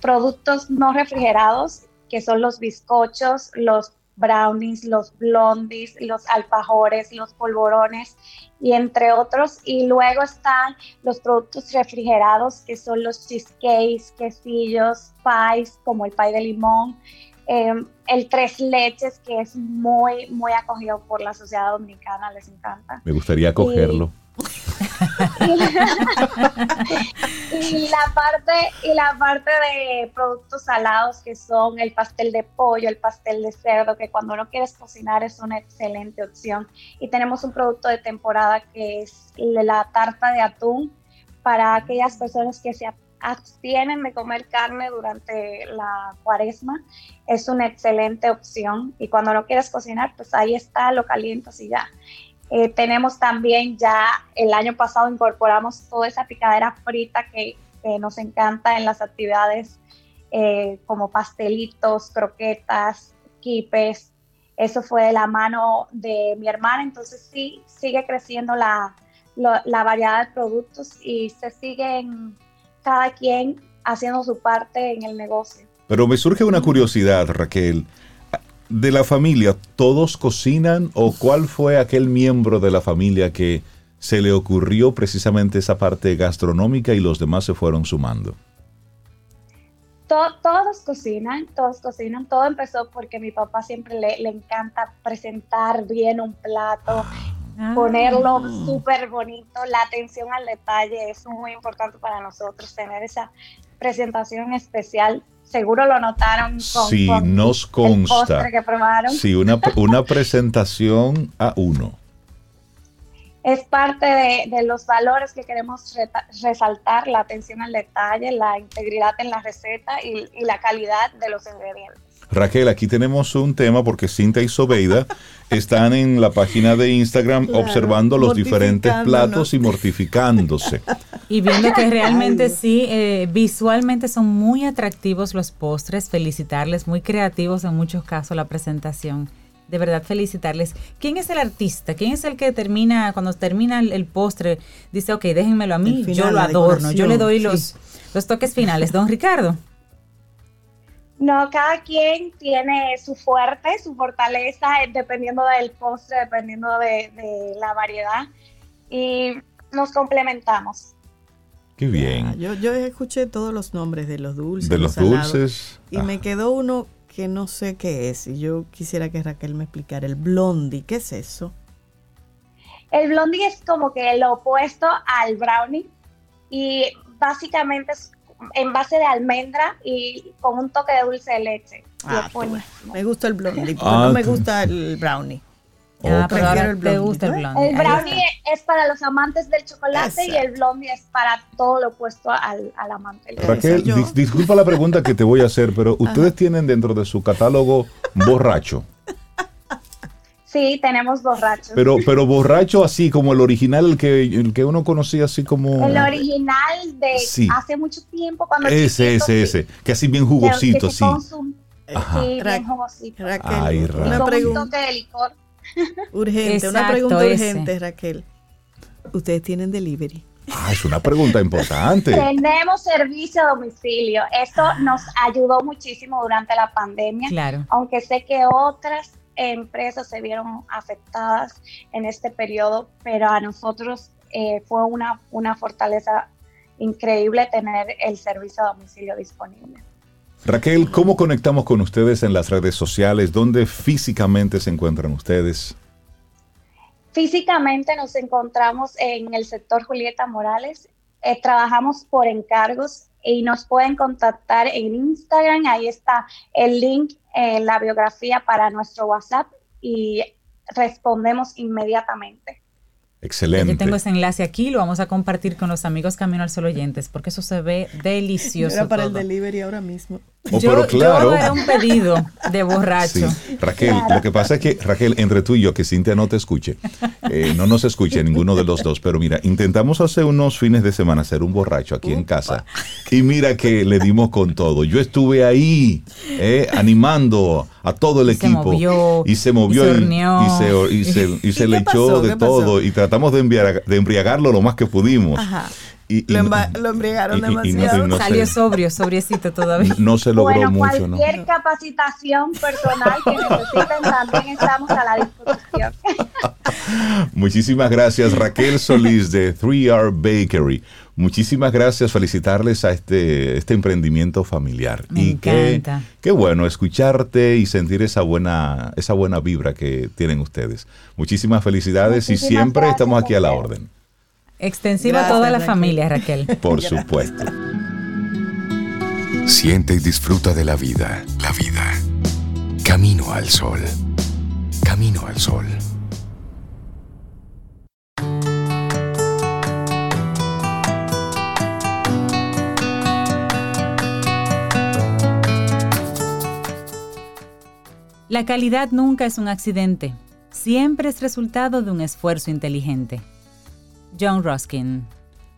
productos no refrigerados, que son los bizcochos, los brownies, los blondies, los alfajores, los polvorones y entre otros. Y luego están los productos refrigerados que son los cheesecakes, quesillos, pies como el pie de limón, em, el tres leches que es muy, muy acogido por la sociedad dominicana, les encanta. Me gustaría acogerlo. Y, la parte y la parte de productos salados que son el pastel de pollo, el pastel de cerdo, que cuando no quieres cocinar es una excelente opción. Y tenemos un producto de temporada que es la tarta de atún para aquellas personas que se abstienen de comer carne durante la cuaresma, es una excelente opción. Y cuando no quieres cocinar, pues ahí está, lo calientas y ya. Eh, tenemos también ya, el año pasado incorporamos toda esa picadera frita que, nos encanta en las actividades eh, como pastelitos, croquetas, quipes. Eso fue de la mano de mi hermana, entonces sí, sigue creciendo la, la variedad de productos y se siguen cada quien haciendo su parte en el negocio. Pero me surge una curiosidad, Raquel. De la familia, ¿todos cocinan o cuál fue aquel miembro de la familia que se le ocurrió precisamente esa parte gastronómica y los demás se fueron sumando? todos cocinan, todos cocinan. Todo empezó porque mi papá siempre le, le encanta presentar bien un plato Ah. ponerlo súper bonito, la atención al detalle es muy importante para nosotros, tener esa presentación especial. Seguro lo notaron con, sí, nos consta. que probaron. Sí, una, una presentación a uno. Es parte de, los valores que queremos resaltar, la atención al detalle, la integridad en la receta y, y la calidad de los ingredientes. Raquel, aquí tenemos un tema porque Cinta y Sobeida <laughs> están en la página de Instagram observando los diferentes platos y mortificándose. Y viendo que realmente sí, eh, visualmente son muy atractivos los postres, felicitarles, muy creativos en muchos casos la presentación. De verdad, felicitarles. ¿Quién es el artista? ¿Quién es el que termina, cuando termina el, postre, dice, ok, déjenmelo a mí, yo lo adorno, yo le doy los, los toques finales? Don Ricardo. No, cada quien tiene su fuerte, su fortaleza, eh, dependiendo del postre, dependiendo de, la variedad. Y nos complementamos. Qué bien. yo, yo escuché todos los nombres de los dulces. De los, dulces. Y me quedó uno que no sé qué es. Y yo quisiera que Raquel me explicara. El blondie, ¿qué es eso? El blondie es como que lo opuesto al brownie. Y básicamente es en base de almendra y con un toque de dulce de leche. Ah, me gusta el blondie, ah, no me gusta el brownie. Ah, pero ahora el blondie. gusta el blondie. El brownie es para los amantes del chocolate y el blondie es para todo lo opuesto al, al amante. Raquel, disculpa la pregunta que te voy a hacer, pero ustedes tienen dentro de su catálogo borracho. Sí, tenemos borrachos. Pero, pero borracho así como el original, el que, el que uno conocía así como... El original de hace mucho tiempo cuando... Ese, ese, ese, que así bien jugosito, sí. Sí, bien jugosito. Raquel, una pregunta de licor. <laughs> Urgente, una pregunta urgente, Raquel. ¿Ustedes tienen delivery? Ah, es una pregunta importante. <laughs> Tenemos servicio a domicilio. Esto nos ayudó muchísimo durante la pandemia. Claro. Aunque sé que otras empresas se vieron afectadas en este periodo, pero a nosotros eh, fue una, una fortaleza increíble tener el servicio a domicilio disponible. Raquel, ¿cómo conectamos con ustedes en las redes sociales? ¿Dónde físicamente se encuentran ustedes? Físicamente nos encontramos en el sector Julieta Morales. Eh, trabajamos por encargos y nos pueden contactar en Instagram. Ahí está el link en la biografía para nuestro WhatsApp y respondemos inmediatamente. Excelente. Yo tengo ese enlace aquí, lo vamos a compartir con los amigos Camino al Sol oyentes, porque eso se ve delicioso. Era para el delivery ahora mismo. Oh, yo, pero claro. era un pedido de borracho. Raquel, lo que pasa es que, Raquel, entre tú y yo, que Cintia no te escuche, eh, no nos escuche ninguno de los dos, pero mira, intentamos hace unos fines de semana hacer un borracho aquí en casa y mira que le dimos con todo. Yo estuve ahí eh, animando a todo el equipo y se movió y, se, le echó de todo y tratamos de, de embriagarlo lo más que pudimos. Ajá lo, embriagaron demasiado. Salió sobrio, sobriecito todavía. No se logró bueno, mucho. Cualquier capacitación personal que necesiten también estamos a la disposición. <laughs> Muchísimas gracias Raquel Solís de 3R Bakery. Muchísimas gracias, felicitarles a este, este emprendimiento familiar. Me y encanta. Qué, qué, bueno escucharte y sentir esa buena, esa buena vibra que tienen ustedes. Muchísimas felicidades y siempre estamos aquí a la orden. Extensiva a toda la familia, Raquel. <laughs> Por supuesto. Siente y disfruta de la vida. La vida. Camino al sol. Camino al sol. La calidad nunca es un accidente, siempre es resultado de un esfuerzo inteligente. John Ruskin.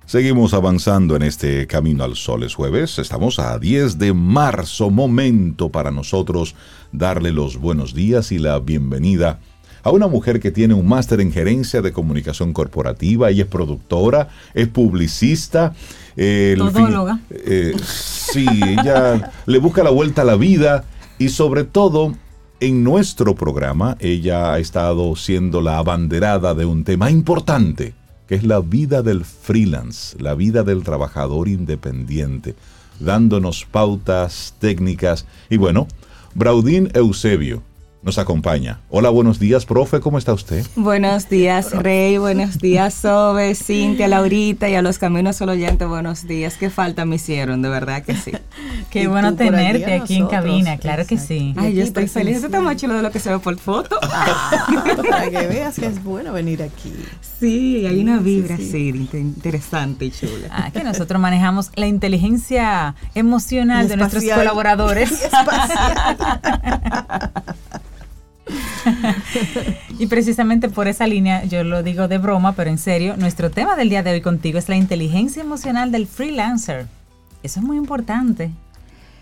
Seguimos avanzando en este Camino al Sol. Es jueves, estamos a 10 de marzo, momento para nosotros darle los buenos días y la bienvenida a una mujer que tiene un máster en gerencia de comunicación corporativa, ella es productora, es publicista. Eh, Todóloga. Eh, sí, ella le busca la vuelta a la vida y sobre todo en nuestro programa ella ha estado siendo la abanderada de un tema importante que es la vida del freelance, la vida del trabajador independiente, dándonos pautas, técnicas y bueno, Braudín Eusebio nos acompaña. Hola, buenos días, profe, ¿cómo está usted? Buenos días, Rey, buenos días, Sobe, Cintia, Laurita y a los Caminos Solo Oyentes, buenos días. Qué falta me hicieron, de verdad que sí. <laughs> Qué bueno tenerte aquí en cabina, claro que sí. Ay, yo estoy feliz, esto está más chulo de lo que se ve por foto. Ah, <laughs> para que veas que es bueno venir aquí. <laughs> Sí, hay una vibra así interesante y chula. Ah, que nosotros manejamos la inteligencia emocional de nuestros colaboradores. <laughs> <laughs> y precisamente por esa línea, yo lo digo de broma, pero en serio, nuestro tema del día de hoy contigo es la inteligencia emocional del freelancer. Eso es muy importante.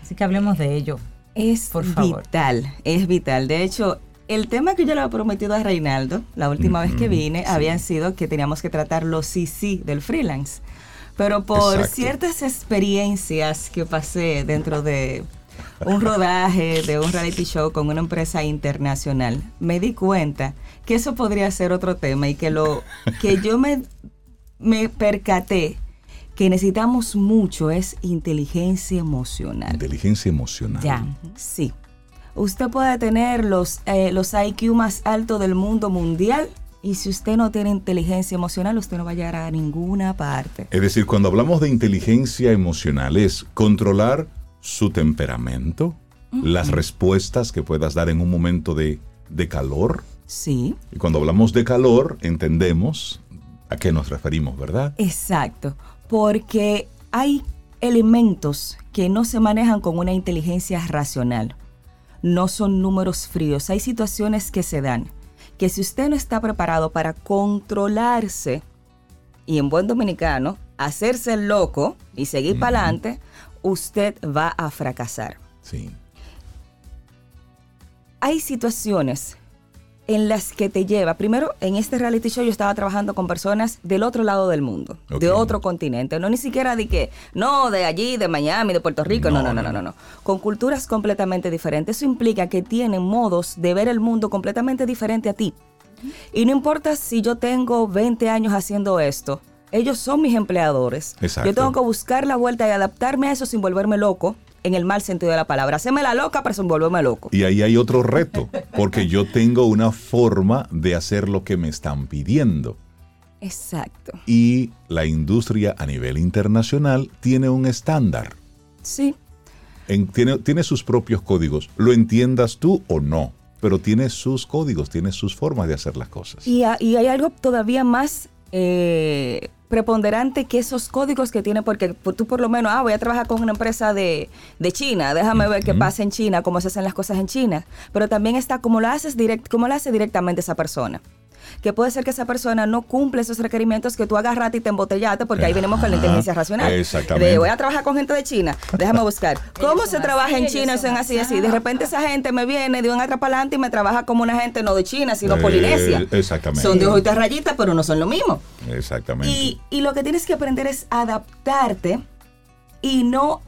Así que hablemos de ello. Es por favor. vital, es vital. De hecho, el tema que yo le había prometido a Reinaldo la última vez que vine había sido que teníamos que tratar los sí sí del freelance. Pero por ciertas experiencias que pasé dentro de un rodaje de un reality show con una empresa internacional, me di cuenta que eso podría ser otro tema y que lo que yo me, me percaté que necesitamos mucho es inteligencia emocional. Inteligencia emocional. Ya, sí. Usted puede tener los, eh, los IQ más altos del mundo mundial y si usted no tiene inteligencia emocional, usted no va a llegar a ninguna parte. Es decir, cuando hablamos de inteligencia emocional es controlar su temperamento, las respuestas que puedas dar en un momento de, de calor. Sí. Y cuando hablamos de calor, entendemos a qué nos referimos, ¿verdad? Exacto, porque hay elementos que no se manejan con una inteligencia racional. No son números fríos. Hay situaciones que se dan que si usted no está preparado para controlarse y en buen dominicano, hacerse loco y seguir para adelante, usted va a fracasar. Sí. Hay situaciones en las que te lleva, primero en este reality show yo estaba trabajando con personas del otro lado del mundo, de otro continente, no ni siquiera de que, no, de allí, de Miami, de Puerto Rico, no no, no, no, no, no, con culturas completamente diferentes. Eso implica que tienen modos de ver el mundo completamente diferente a ti. Y no importa si yo tengo 20 años haciendo esto, ellos son mis empleadores. Yo tengo que buscar la vuelta y adaptarme a eso sin volverme loco, en el mal sentido de la palabra. Haceme la loca, pero sin volverme loco. Y ahí hay otro reto, porque yo tengo una forma de hacer lo que me están pidiendo. Exacto. Y la industria a nivel internacional tiene un estándar. Sí. tiene, tiene sus propios códigos. Lo entiendas tú o no, pero tiene sus códigos, tiene sus formas de hacer las cosas. Y, y hay algo todavía más eh, preponderante que esos códigos que tiene, porque tú por lo menos, ah, voy a trabajar con una empresa de, China, déjame ver qué pasa en China, cómo se hacen las cosas en China, pero también está cómo lo haces direct, cómo lo hace directamente esa persona que puede ser que esa persona no cumple esos requerimientos que tú agarraste y te embotellaste, porque ahí venimos con la inteligencia racional. Exactamente. voy a trabajar con gente de China, déjame buscar. <laughs> ¿Cómo se trabaja en China? Son así, así. De repente esa gente me viene de un adelante y me trabaja como una gente no de China, sino polinesia. Eh, exactamente. Son de ojitas rayitas, pero no son lo mismo. Exactamente. Y, y lo que tienes que aprender es adaptarte y no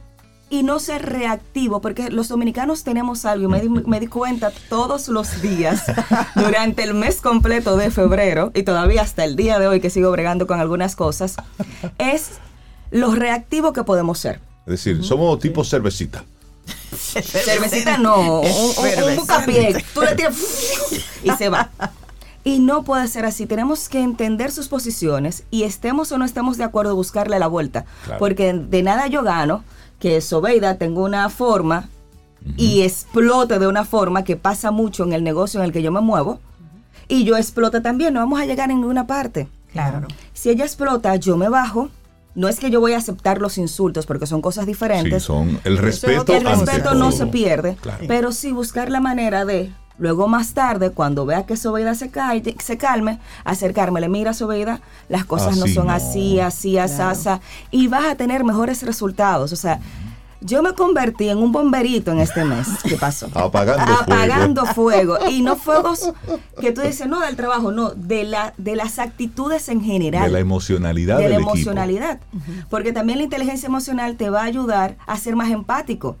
y no ser reactivo, porque los dominicanos tenemos algo, y me di, cuenta todos los días <laughs> durante el mes completo de febrero, y todavía hasta el día de hoy que sigo bregando con algunas cosas, es lo reactivo que podemos ser. Es decir, somos tipo cervecita. cervecita no, un, un, bucapié, tú le tiras y se va. Y no puede ser así. Tenemos que entender sus posiciones y estemos o no estemos de acuerdo, buscarle la vuelta. Porque de nada yo gano que Sobeida tenga una forma y explote de una forma que pasa mucho en el negocio en el que yo me muevo y yo explote también, no vamos a llegar en ninguna parte. Claro. Si ella explota, yo me bajo. No es que yo voy a aceptar los insultos porque son cosas diferentes. Sí, son el respeto. El respeto no se pierde, pero sí buscar la manera de Luego más tarde, cuando vea que Sobeida se, cae, se calme, acercármele, mira Sobeida, las cosas no Así son no. así, así, asasa, y vas a tener mejores resultados. O sea, yo me convertí en un bomberito en este mes. ¿Qué pasó? <laughs> Apagando fuego. Apagando fuego. Y no fuegos que tú dices, no del trabajo, no, de, la, de las actitudes en general De la emocionalidad de la del equipo. emocionalidad. Porque también la inteligencia emocional te va a ayudar a ser más empático.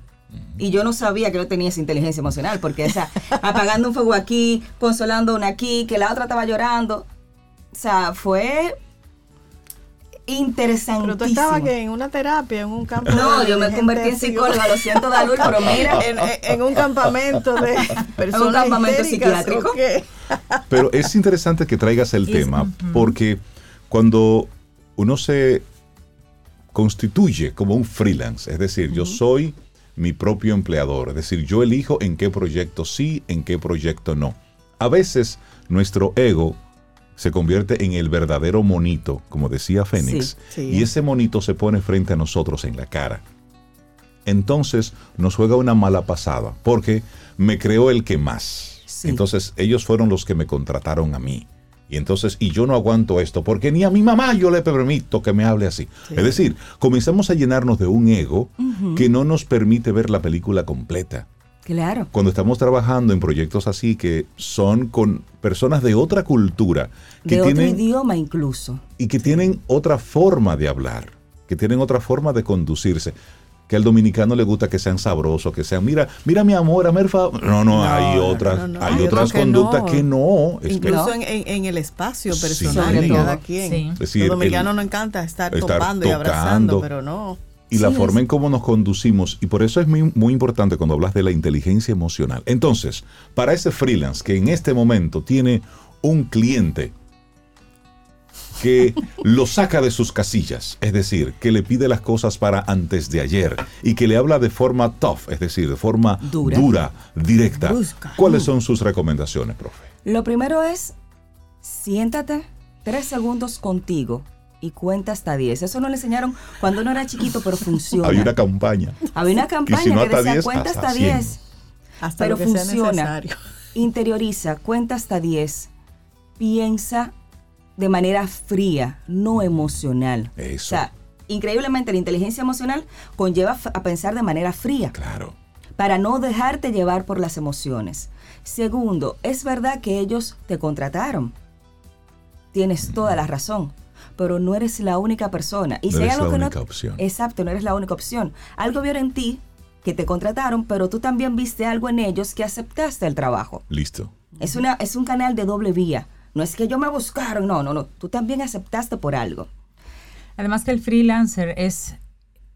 Y yo no sabía que yo tenía esa inteligencia emocional, porque esa, <laughs> apagando un fuego aquí, consolando una aquí, que la otra estaba llorando. O sea, fue interesantísimo. Pero tú estabas que en una terapia, en un campo. No, yo me convertí en psicóloga, lo siento, Dalul, <laughs> pero mira. En, en- en un campamento de <laughs> personas campamento histéricas, psiquiátrico. ¿o? Pero es interesante que traigas el Y es- tema porque cuando uno se constituye como un freelance, es decir, yo soy mi propio empleador, es decir, yo elijo en qué proyecto sí, en qué proyecto no. A veces nuestro ego se convierte en el verdadero monito, como decía Fénix, Sí, sí. y ese monito se pone frente a nosotros en la cara. Entonces nos juega una mala pasada, porque me creó el que más. Sí. Entonces ellos fueron los que me contrataron a mí. Y entonces, y yo no aguanto esto, porque ni a mi mamá yo le permito que me hable así. Es decir, comenzamos a llenarnos de un ego que no nos permite ver la película completa. Claro. Cuando estamos trabajando en proyectos así que son con personas de otra cultura, que De otro tienen idioma incluso. y que tienen otra forma de hablar, que tienen otra forma de conducirse. Que al dominicano le gusta que sean sabrosos, que sean, mira, mira mi amor, Amerfa. No, no, hay no, otras, no, no, hay hay otras otros que conductas no. que no. Es que- Incluso No. en, el espacio personal de cada quien. Sí. Es decir, Los dominicanos nos encanta estar, estar topando y tocando. abrazando, pero no. y la forma es- en cómo nos conducimos. Y por eso es muy, muy importante cuando hablas de la inteligencia emocional. Entonces, para ese freelance que en este momento tiene un cliente que lo saca de sus casillas, es decir, que le pide las cosas para antes de ayer y que le habla de forma tough, es decir, de forma Dura. dura, directa. ¿Cuáles son sus recomendaciones, profe? Lo primero es, siéntate tres segundos contigo y cuenta hasta 10. Eso nos lo enseñaron cuando uno era chiquito, pero funciona. Hay una campaña. Había una campaña si no que hasta decía 10, cuenta hasta hasta 100. 10. Hasta Pero lo que sea funciona. necesario. Interioriza, cuenta hasta 10. Piensa de manera fría, no emocional. Eso. O sea, increíblemente la inteligencia emocional conlleva a pensar de manera fría Claro. para no dejarte llevar por las emociones. Segundo, es verdad que ellos te contrataron. Tienes toda la razón, pero no eres la única persona. Y No si eres algo la que no- opción. Exacto, no eres la única opción. Algo vieron en ti que te contrataron, pero tú también viste algo en ellos que aceptaste el trabajo. Listo. Es, una, es un canal de doble vía. No es que yo me buscaron, no, no, no. Tú también aceptaste por algo. Además que el freelancer es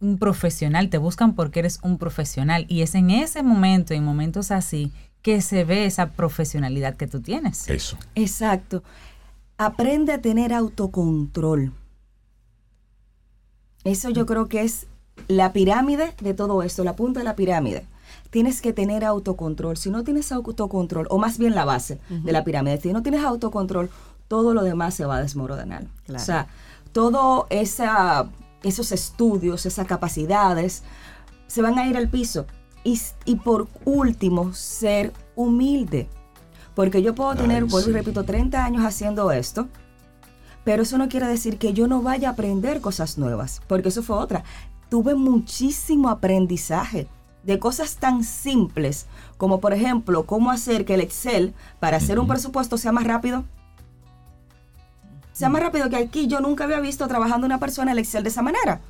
un profesional, te buscan porque eres un profesional y es en ese momento, en momentos así, que se ve esa profesionalidad que tú tienes. Eso. Exacto. Aprende a tener autocontrol. Eso yo creo que es la pirámide de todo esto, la punta de la pirámide. Tienes que tener autocontrol. Si no tienes autocontrol, o más bien la base de la pirámide, si no tienes autocontrol, todo lo demás se va a desmoronar. Claro. O sea, todo esa, esos estudios, esas capacidades, se van a ir al piso. Y, por último, ser humilde. Porque yo puedo tener, vuelvo y repito, 30 años haciendo esto, pero eso no quiere decir que yo no vaya a aprender cosas nuevas, porque eso fue otra. Tuve muchísimo aprendizaje de cosas tan simples como, por ejemplo, cómo hacer que el Excel para hacer un presupuesto sea más rápido. Sea más rápido que aquí yo nunca había visto trabajando una persona el Excel de esa manera.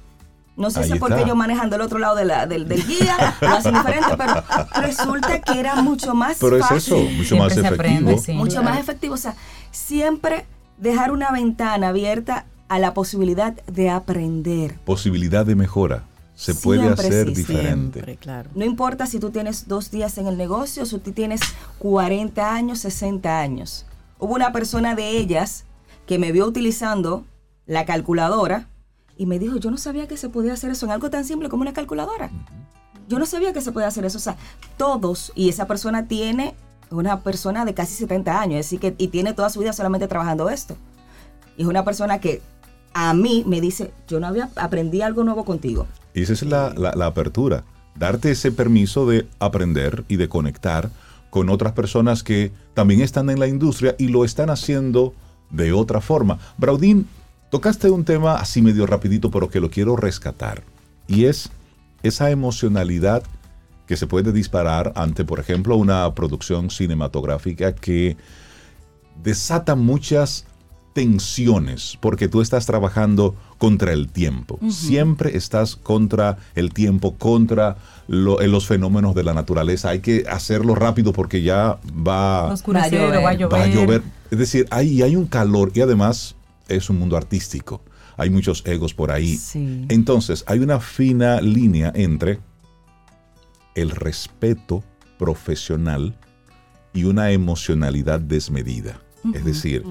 No sé si es porque yo manejando el otro lado de la- del, del guía <laughs> lo hacen diferente, pero resulta que era mucho más Pero es fácil eso, mucho Siempre más se aprende, efectivo. sí. mucho Claro. más efectivo. O sea, siempre dejar una ventana abierta a la posibilidad de aprender. Posibilidad de mejora. Se puede Siempre hacer sí, diferente. Siempre, claro. No importa si tú tienes dos días en el negocio o si tú tienes 40 años, 60 años. Hubo una persona de ellas que me vio utilizando la calculadora y me dijo, yo no sabía que se podía hacer eso en algo tan simple como una calculadora. Yo no sabía que se podía hacer eso. O sea, todos, y esa persona tiene una persona de casi 70 años, así que, y tiene toda su vida solamente trabajando esto. Y es una persona que a mí me dice, yo no había, aprendí algo nuevo contigo. Y esa es la, la- la apertura. Darte ese permiso de aprender y de conectar con otras personas que también están en la industria y lo están haciendo de otra forma. Braudín, tocaste un tema así medio rapidito, pero que lo quiero rescatar. Y es esa emocionalidad que se puede disparar ante, por ejemplo, una producción cinematográfica que desata muchas tensiones, porque tú estás trabajando contra el tiempo. Siempre estás contra el tiempo, contra eh, los fenómenos de la naturaleza. Hay que hacerlo rápido porque ya va, va, a, llover. va a llover. Es decir, hay, hay un calor y además es un mundo artístico. Hay muchos egos por ahí. Entonces, hay una fina línea entre el respeto profesional y una emocionalidad desmedida. es decir,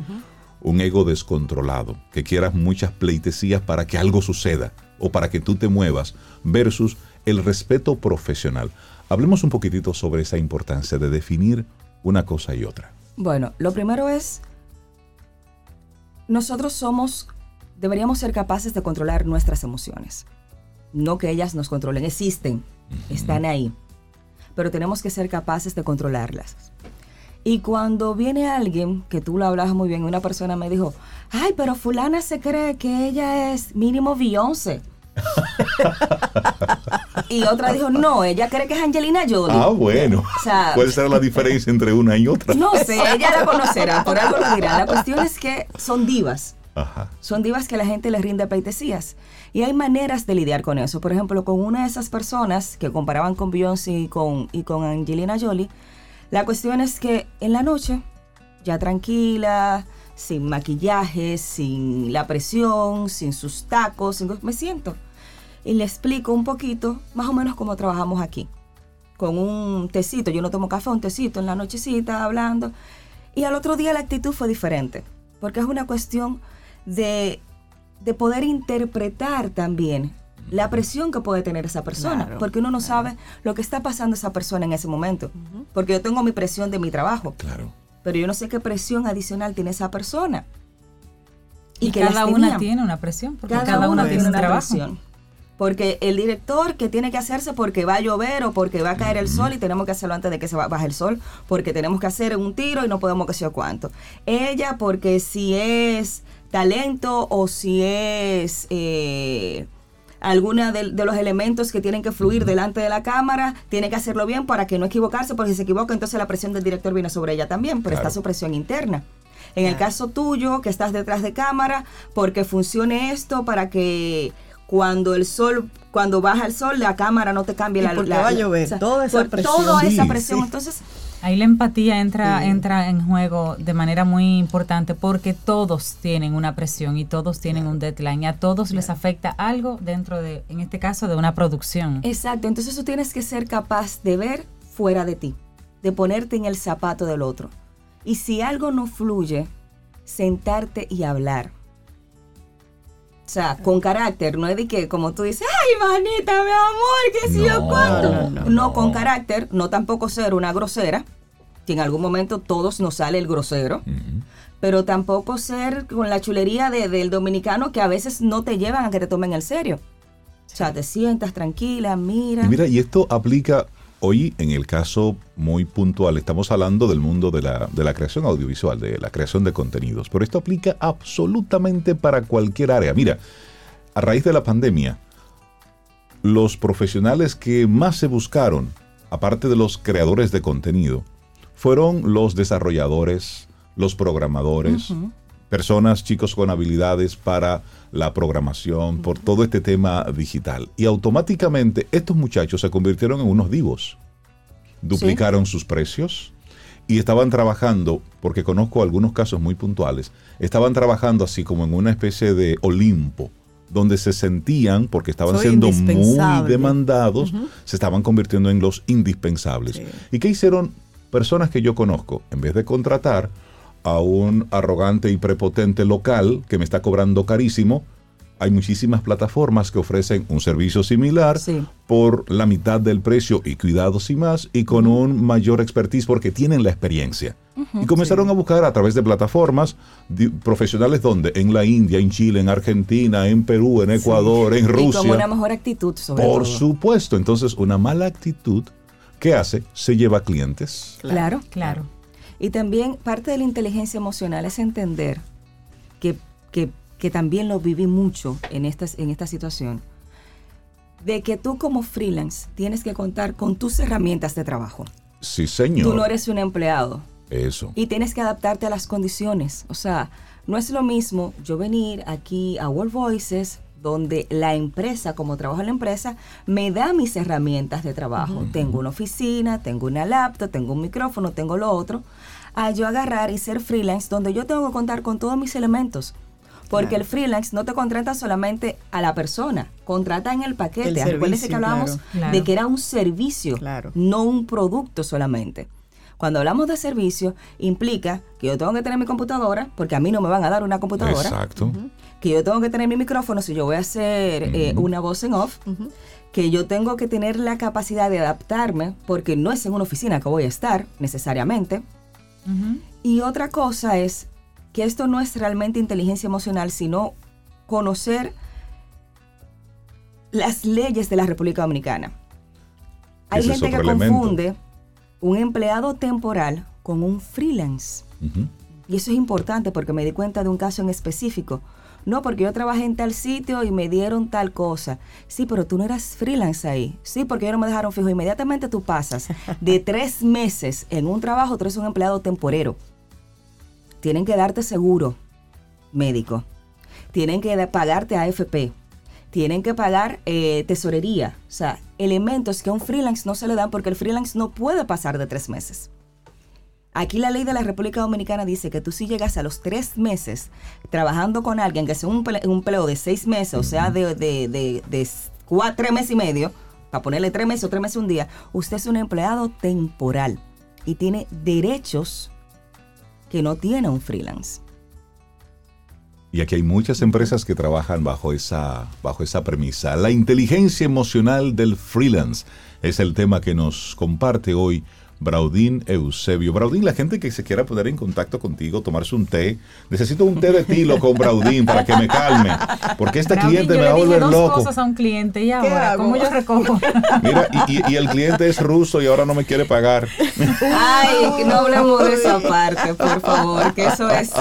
un ego descontrolado, que quieras muchas pleitesías para que algo suceda o para que tú te muevas, versus el respeto profesional. Hablemos un poquitito sobre esa importancia de definir una cosa y otra. Bueno, lo primero es, nosotros somos, deberíamos ser capaces de controlar nuestras emociones. No que ellas nos controlen, existen, están ahí, pero tenemos que ser capaces de controlarlas. Y cuando viene alguien, que tú lo hablas muy bien, una persona me dijo, ay, pero fulana se cree que ella es mínimo Beyoncé. <laughs> y otra dijo, no, ella cree que es Angelina Jolie. Ah, bueno. ¿Cuál será la diferencia entre una y otra? No sé, ella la conocerá, por algo lo dirá. La cuestión es que son divas. Ajá. Son divas que la gente les rinde pleitesías. Y hay maneras de lidiar con eso. Por ejemplo, con una de esas personas que comparaban con Beyoncé y con, y con Angelina Jolie, la cuestión es que en la noche, ya tranquila, sin maquillaje, sin la presión, sin sus tacos, me siento. Y le explico un poquito, más o menos cómo trabajamos aquí. Con un tecito, yo no tomo café, un tecito en la nochecita, hablando. Y al otro día la actitud fue diferente, porque es una cuestión de, de poder interpretar también la presión que puede tener esa persona, porque uno no sabe lo que está pasando esa persona en ese momento, porque yo tengo mi presión de mi trabajo, claro. pero yo no sé qué presión adicional tiene esa persona. Y, que cada una tiene una presión, porque cada, una, tiene una Presión. Porque el director que tiene que hacerse porque va a llover o porque va a caer el sol y tenemos que hacerlo antes de que se baje el sol, porque tenemos que hacer un tiro y no podemos que sea cuánto. Ella porque si es talento o si es... Eh, alguna de, los elementos que tienen que fluir delante de la cámara, tiene que hacerlo bien para que no equivocarse, porque si se equivoca, entonces la presión del director viene sobre ella también, pero está su presión interna. En el caso tuyo, que estás detrás de cámara, porque funcione esto para que cuando el sol, cuando baja el sol, la cámara no te cambie la, la, va a llover, toda esa presión. Toda esa presión. Entonces, Ahí la empatía entra, entra en juego de manera muy importante porque todos tienen una presión y todos tienen un deadline y a todos les afecta algo dentro de, en este caso, de una producción. Exacto, entonces tú tienes que ser capaz de ver fuera de ti, de ponerte en el zapato del otro. Y si algo no fluye, sentarte y hablar. O sea, con carácter, no es de que, como tú dices, ay, manita, mi amor, qué sé yo cuánto. No, con carácter, no tampoco ser una grosera, que en algún momento todos nos sale el grosero, pero tampoco ser con la chulería de, del dominicano que a veces no te llevan a que te tomen el serio. O sea, te sientas tranquila, mira. Y mira, y esto aplica Hoy, en el caso muy puntual, estamos hablando del mundo de la, de la, creación audiovisual, de la creación de contenidos, pero esto aplica absolutamente para cualquier área. Mira, a raíz de la pandemia, los profesionales que más se buscaron, aparte de los creadores de contenido, fueron los desarrolladores, los programadores, personas, chicos con habilidades para la programación, por todo este tema digital. Y automáticamente estos muchachos se convirtieron en unos divos. Duplicaron sus precios y estaban trabajando, porque conozco algunos casos muy puntuales, estaban trabajando así como en una especie de Olimpo donde se sentían, porque estaban siendo muy demandados, se estaban convirtiendo en los indispensables. ¿Y qué hicieron personas que yo conozco? En vez de contratar a un arrogante y prepotente local que me está cobrando carísimo, hay muchísimas plataformas que ofrecen un servicio similar por la mitad del precio y cuidados y más y con un mayor expertise porque tienen la experiencia. y comenzaron a buscar a través de plataformas profesionales donde en la India, en Chile, en Argentina, en Perú, en Ecuador, en Rusia. Y una mejor actitud sobre Por supuesto, entonces una mala actitud ¿qué hace? Se lleva clientes. Claro, claro. Y también parte de la inteligencia emocional es entender que, que, que también lo viví mucho en, estas, en esta situación, de que tú como freelance tienes que contar con tus herramientas de trabajo. Sí, señor. Tú no eres un empleado. Eso. Y tienes que adaptarte a las condiciones. O sea, no es lo mismo yo venir aquí a World Voices, donde la empresa, como trabajo en la empresa, me da mis herramientas de trabajo. Tengo una oficina, tengo una laptop, tengo un micrófono, tengo lo otro. A yo agarrar y ser freelance, donde yo tengo que contar con todos mis elementos. Porque el freelance no te contrata solamente a la persona, contrata en el paquete. Acuérdense que hablábamos de que era un servicio, no un producto solamente. Cuando hablamos de servicio, implica que yo tengo que tener mi computadora, porque a mí no me van a dar una computadora. Exacto. Que yo tengo que tener mi micrófono si yo voy a hacer eh, una voz en off. Que yo tengo que tener la capacidad de adaptarme, porque no es en una oficina que voy a estar necesariamente. Y otra cosa es que esto no es realmente inteligencia emocional, sino conocer las leyes de la República Dominicana. Hay gente que confunde un empleado temporal con un freelance. Y eso es importante porque me di cuenta de un caso en específico. No, porque yo trabajé en tal sitio y me dieron tal cosa. Sí, pero tú no eras freelance ahí. Sí, porque ellos no me dejaron fijo. Inmediatamente tú pasas de <laughs> tres meses en un trabajo, tú eres un empleado temporero. Tienen que darte seguro médico. Tienen que pagarte AFP. Tienen que pagar eh, tesorería. O sea, elementos que a un freelance no se le dan porque el freelance no puede pasar de tres meses. Aquí la ley de la República Dominicana dice que tú si llegas a los tres meses trabajando con alguien que sea un, empleo de seis meses, o sea, de, de, cuatro, tres meses y medio, para ponerle tres meses o tres meses un día, usted es un empleado temporal y tiene derechos que no tiene un freelance. Y aquí hay muchas empresas que trabajan bajo esa, bajo esa premisa. La inteligencia emocional del freelance es el tema que nos comparte hoy Braudín Eusebio. Braudín, la gente que se quiera poner en contacto contigo, tomarse un té, necesito un té de tilo con Braudín para que me calme, porque este cliente me va a volver dos loco. cosas a un cliente y ahora, ¿cómo yo recojo? <laughs> Mira, y, el cliente es ruso y ahora no me quiere pagar. Ay, que no hablemos de esa parte, por favor, que eso es...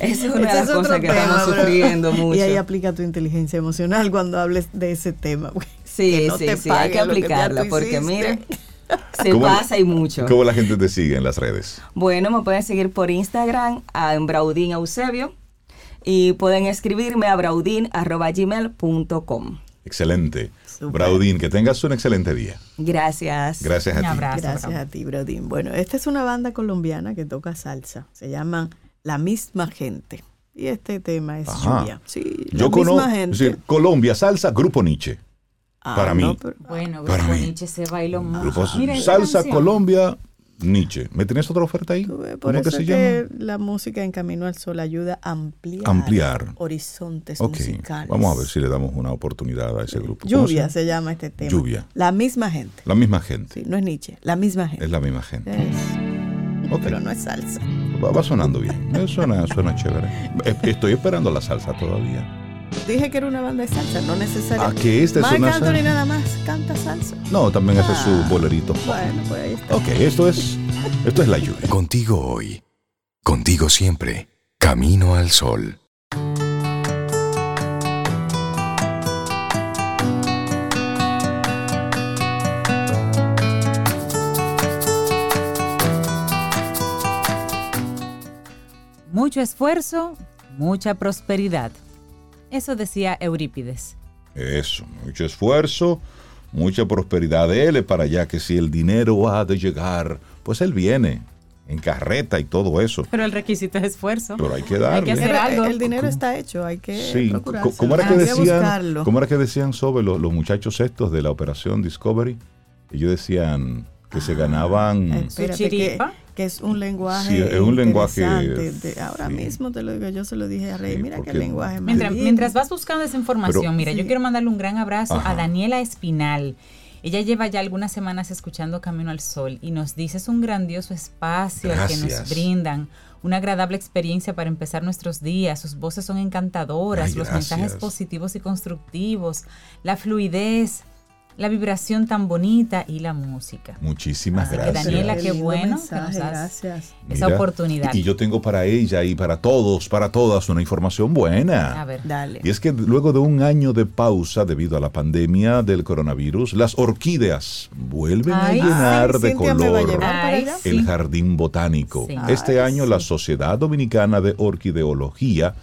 Es una de las cosas que estamos sufriendo mucho. Y ahí aplica tu inteligencia emocional cuando hables de ese tema. Sí, sí, sí, hay que aplicarla, porque mire, <laughs> se pasa y mucho. ¿Cómo la gente te sigue en las redes? Bueno, me pueden seguir por Instagram en Braudín Eusebio y pueden escribirme a braudín.gmail.com. Excelente. Braudín, que tengas un excelente día. Gracias. Gracias a ti. Gracias a ti, Braudín. Bueno, esta es una banda colombiana que toca salsa. Se llaman La Misma Gente. Y este tema es lluvia. Sí, Yo conozco, Colombia, salsa, Grupo Nietzsche. Ah, para mí. bueno, para Nietzsche se bailó mucho. Salsa Colombia Nietzsche. ¿Me tenés otra oferta ahí? ¿Cómo que se llama? La música en Camino al Sol ayuda a ampliar, ampliar. horizontes musicales. Vamos a ver si le damos una oportunidad a ese grupo. Lluvia se, llama este tema. Lluvia. La misma gente. La misma gente. Sí, no es Nietzsche, la misma gente. Es la misma gente. Pero no es salsa. Va, sonando bien. Suena, suena chévere. Estoy esperando la salsa todavía. Dije que era una banda de salsa, no necesariamente. ¿A que esta es una Anthony nada más canta salsa. No, también hace su ah, bolerito. Bueno, pues ahí está. Ok, esto es, esto es la lluvia. Contigo hoy, contigo siempre, camino al sol. Mucho esfuerzo, mucha prosperidad. Eso decía Eurípides. Eso, mucho esfuerzo, mucha prosperidad. de Él para allá que si el dinero ha de llegar, pues Él viene en carreta y todo eso. Pero el requisito es esfuerzo. Pero hay que darle. Hay que hacer algo. El, dinero está hecho, hay que sí. ¿Cómo era, que decían, ¿Cómo era que decían sobre los, los, muchachos estos de la operación Discovery? Ellos decían que se ganaban... Su chiripa que es un lenguaje. Sí, es un lenguaje. ahora mismo te lo digo, yo se lo dije a Rey, mira qué lenguaje mientras, mientras, vas buscando esa información, mira, yo quiero mandarle un gran abrazo a Daniela Espinal. Ella lleva ya algunas semanas escuchando Camino al Sol y nos dice es un grandioso espacio que nos brindan, una agradable experiencia para empezar nuestros días, sus voces son encantadoras, los mensajes positivos y constructivos, la fluidez la vibración tan bonita y la música. Muchísimas Así que, gracias. Daniela, qué bueno mensaje, que nos das gracias. esa Mira, oportunidad. Y yo tengo para ella y para todos, para todas, una información buena. A ver. Dale. Y es que luego de un año de pausa debido a la pandemia del coronavirus, las orquídeas vuelven Ay, a llenar Ay, de color Ay, el jardín botánico. Sí. Este Ay, año sí. la Sociedad Dominicana de Orquideología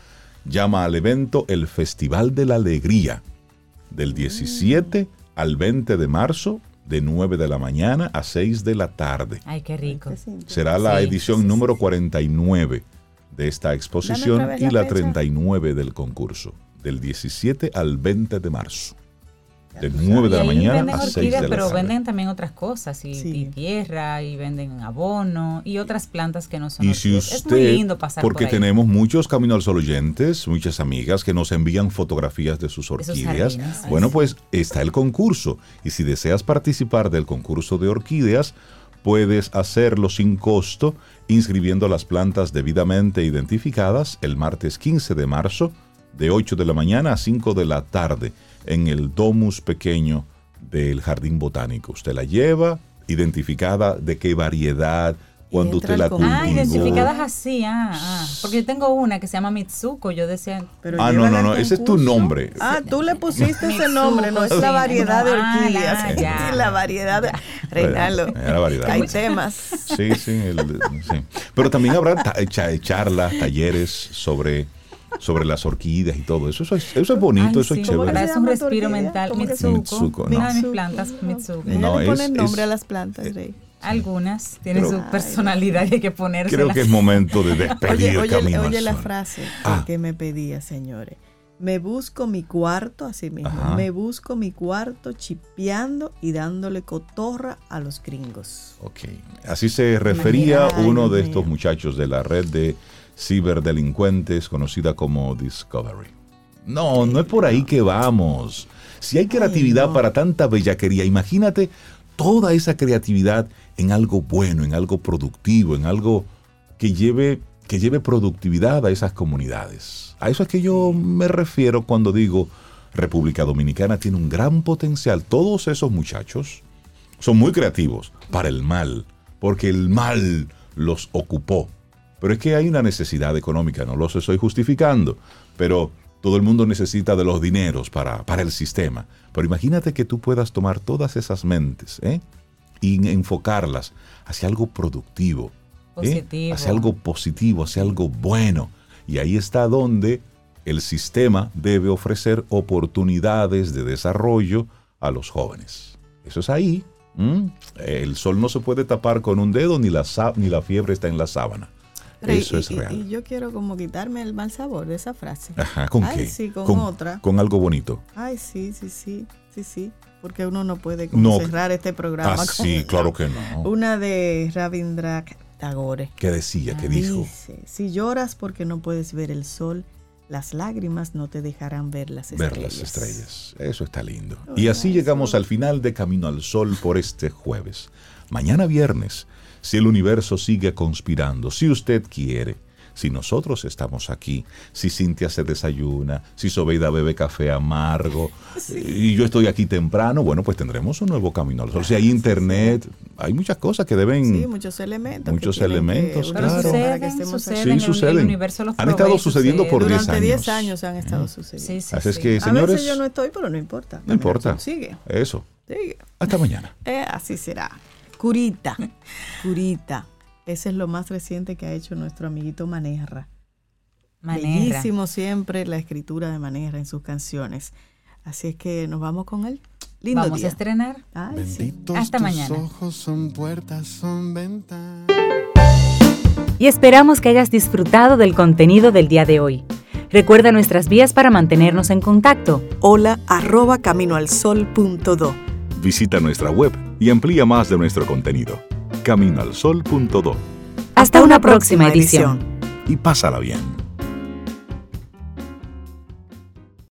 llama al evento el Festival de la Alegría, del 17 al 20 de marzo, de 9 de la mañana a 6 de la tarde. Ay, qué rico. Será la Sí, edición sí, número 49 de esta exposición y la la fecha. 39 del concurso, del 17 al 20 de marzo. De 9 de la mañana venden a 6 orquídeas, de la pero tarde. venden también otras cosas, y, Sí. y tierra, y venden abono, y otras plantas que no son Y si usted, es muy lindo pasar porque por ahí. tenemos muchos Camino al Sol oyentes, muchas amigas que nos envían fotografías de sus orquídeas. bueno, pues está el concurso. Y si deseas participar del concurso de orquídeas, puedes hacerlo sin costo inscribiendo las plantas debidamente identificadas el martes 15 de marzo de 8 de la mañana a 5 de la tarde en el domus pequeño del Jardín Botánico. Usted la lleva identificada de qué variedad, cuando usted la. Ah, cultivó. identificadas así, ah, ah. Porque yo tengo una que se llama Mitsuko, yo decía... Pero Ah, no, no, no, ese es tu nombre. Ah, tú le pusiste ese nombre, no es la variedad de Ah, orquídeas. la- ya. <laughs> la variedad de... Reinaldo, Era la variedad. hay temas. Sí, sí, el- sí. Pero también habrá ta- charlas, talleres sobre, sobre las orquídeas y todo eso. Eso es, eso es bonito, Ay, eso sí, es ¿Cómo chévere. Para eso un respiro orquídea? mental. ¿Cómo que se Mitsuko. Mitsuko, Una de mis no. plantas, Mitsuko. No, le pone es- nombre es- a las plantas, Rey. Algunas tienen Pero- su personalidad y hay que ponerse. Creo que es momento de despedir Oye, oye, oye la frase Ah. que me pedía, señores. Me busco mi cuarto, así mismo. Ajá. Me busco mi cuarto chipeando y dándole cotorra a los gringos. Ok. Así se refería uno de estos muchachos de la red de ciberdelincuentes conocida como Discovery. No, no es por ahí que vamos. Si hay creatividad no. para tanta bellaquería, imagínate toda esa creatividad en algo bueno, en algo productivo, en algo que lleve, que lleve productividad a esas comunidades. A eso es que yo me refiero cuando digo República Dominicana tiene un gran potencial. Todos esos muchachos son muy creativos para el mal, porque el mal los ocupó. Pero es que hay una necesidad económica, no los estoy justificando, pero todo el mundo necesita de los dineros para, para el sistema. Pero imagínate que tú puedas tomar todas esas mentes ¿eh? y enfocarlas hacia algo productivo, ¿eh? Hacia algo positivo, hacia algo bueno. Y ahí está donde el sistema debe ofrecer oportunidades de desarrollo a los jóvenes. Eso es ahí. El sol no se puede tapar con un dedo, ni la, ni la fiebre está en la sábana. Eso y, es real. y yo quiero como quitarme el mal sabor de esa frase. Ajá, ¿Con Ay, qué? sí, con otra. Con algo bonito. Ay, sí, sí, sí, sí, sí. Porque uno no puede como No. cerrar este programa. Ah, con sí, claro que no. Una de Rabindranath Tagore. ¿Qué decía? ¿Qué dijo? Dice, si lloras porque no puedes ver el sol, las lágrimas no te dejarán ver las estrellas. Ver las estrellas. Eso está lindo. Y así llegamos al final de Camino al Sol por este jueves. Mañana viernes, si el universo sigue conspirando, si usted quiere, si nosotros estamos aquí, si Cintia se desayuna, si Sobeida bebe café amargo y yo estoy aquí temprano, bueno, pues tendremos un nuevo Camino al Sol. Si hay internet, hay muchas cosas que deben... Sí, muchos elementos. que Muchos que elementos, Pero claro. para que estemos suceden, Sí, el universo los Han estado sucediendo por sucede. 10 Durante 10 años. años han estado sucediendo. Sí, sí, Así es que, A señores, veces yo no estoy, pero no importa. no importa. Sigue, Eso. sigue. Hasta mañana. Eh, así será. Curita, curita. Ese es lo más reciente que ha hecho nuestro amiguito Manerra. Manera. Bellísimo siempre la escritura de Manerra en sus canciones. Así es que nos vamos con él. Lindo Vamos día. a estrenar. Ay, sí. Benditos Hasta tus mañana. ojos son puertas, son ventanas. y esperamos que hayas disfrutado del contenido del día de hoy. Recuerda nuestras vías para mantenernos en contacto. Hola arroba caminoalsol.do. Visita nuestra web y amplía más de nuestro contenido. Caminoalsol.do Hasta una próxima edición. y pásala bien.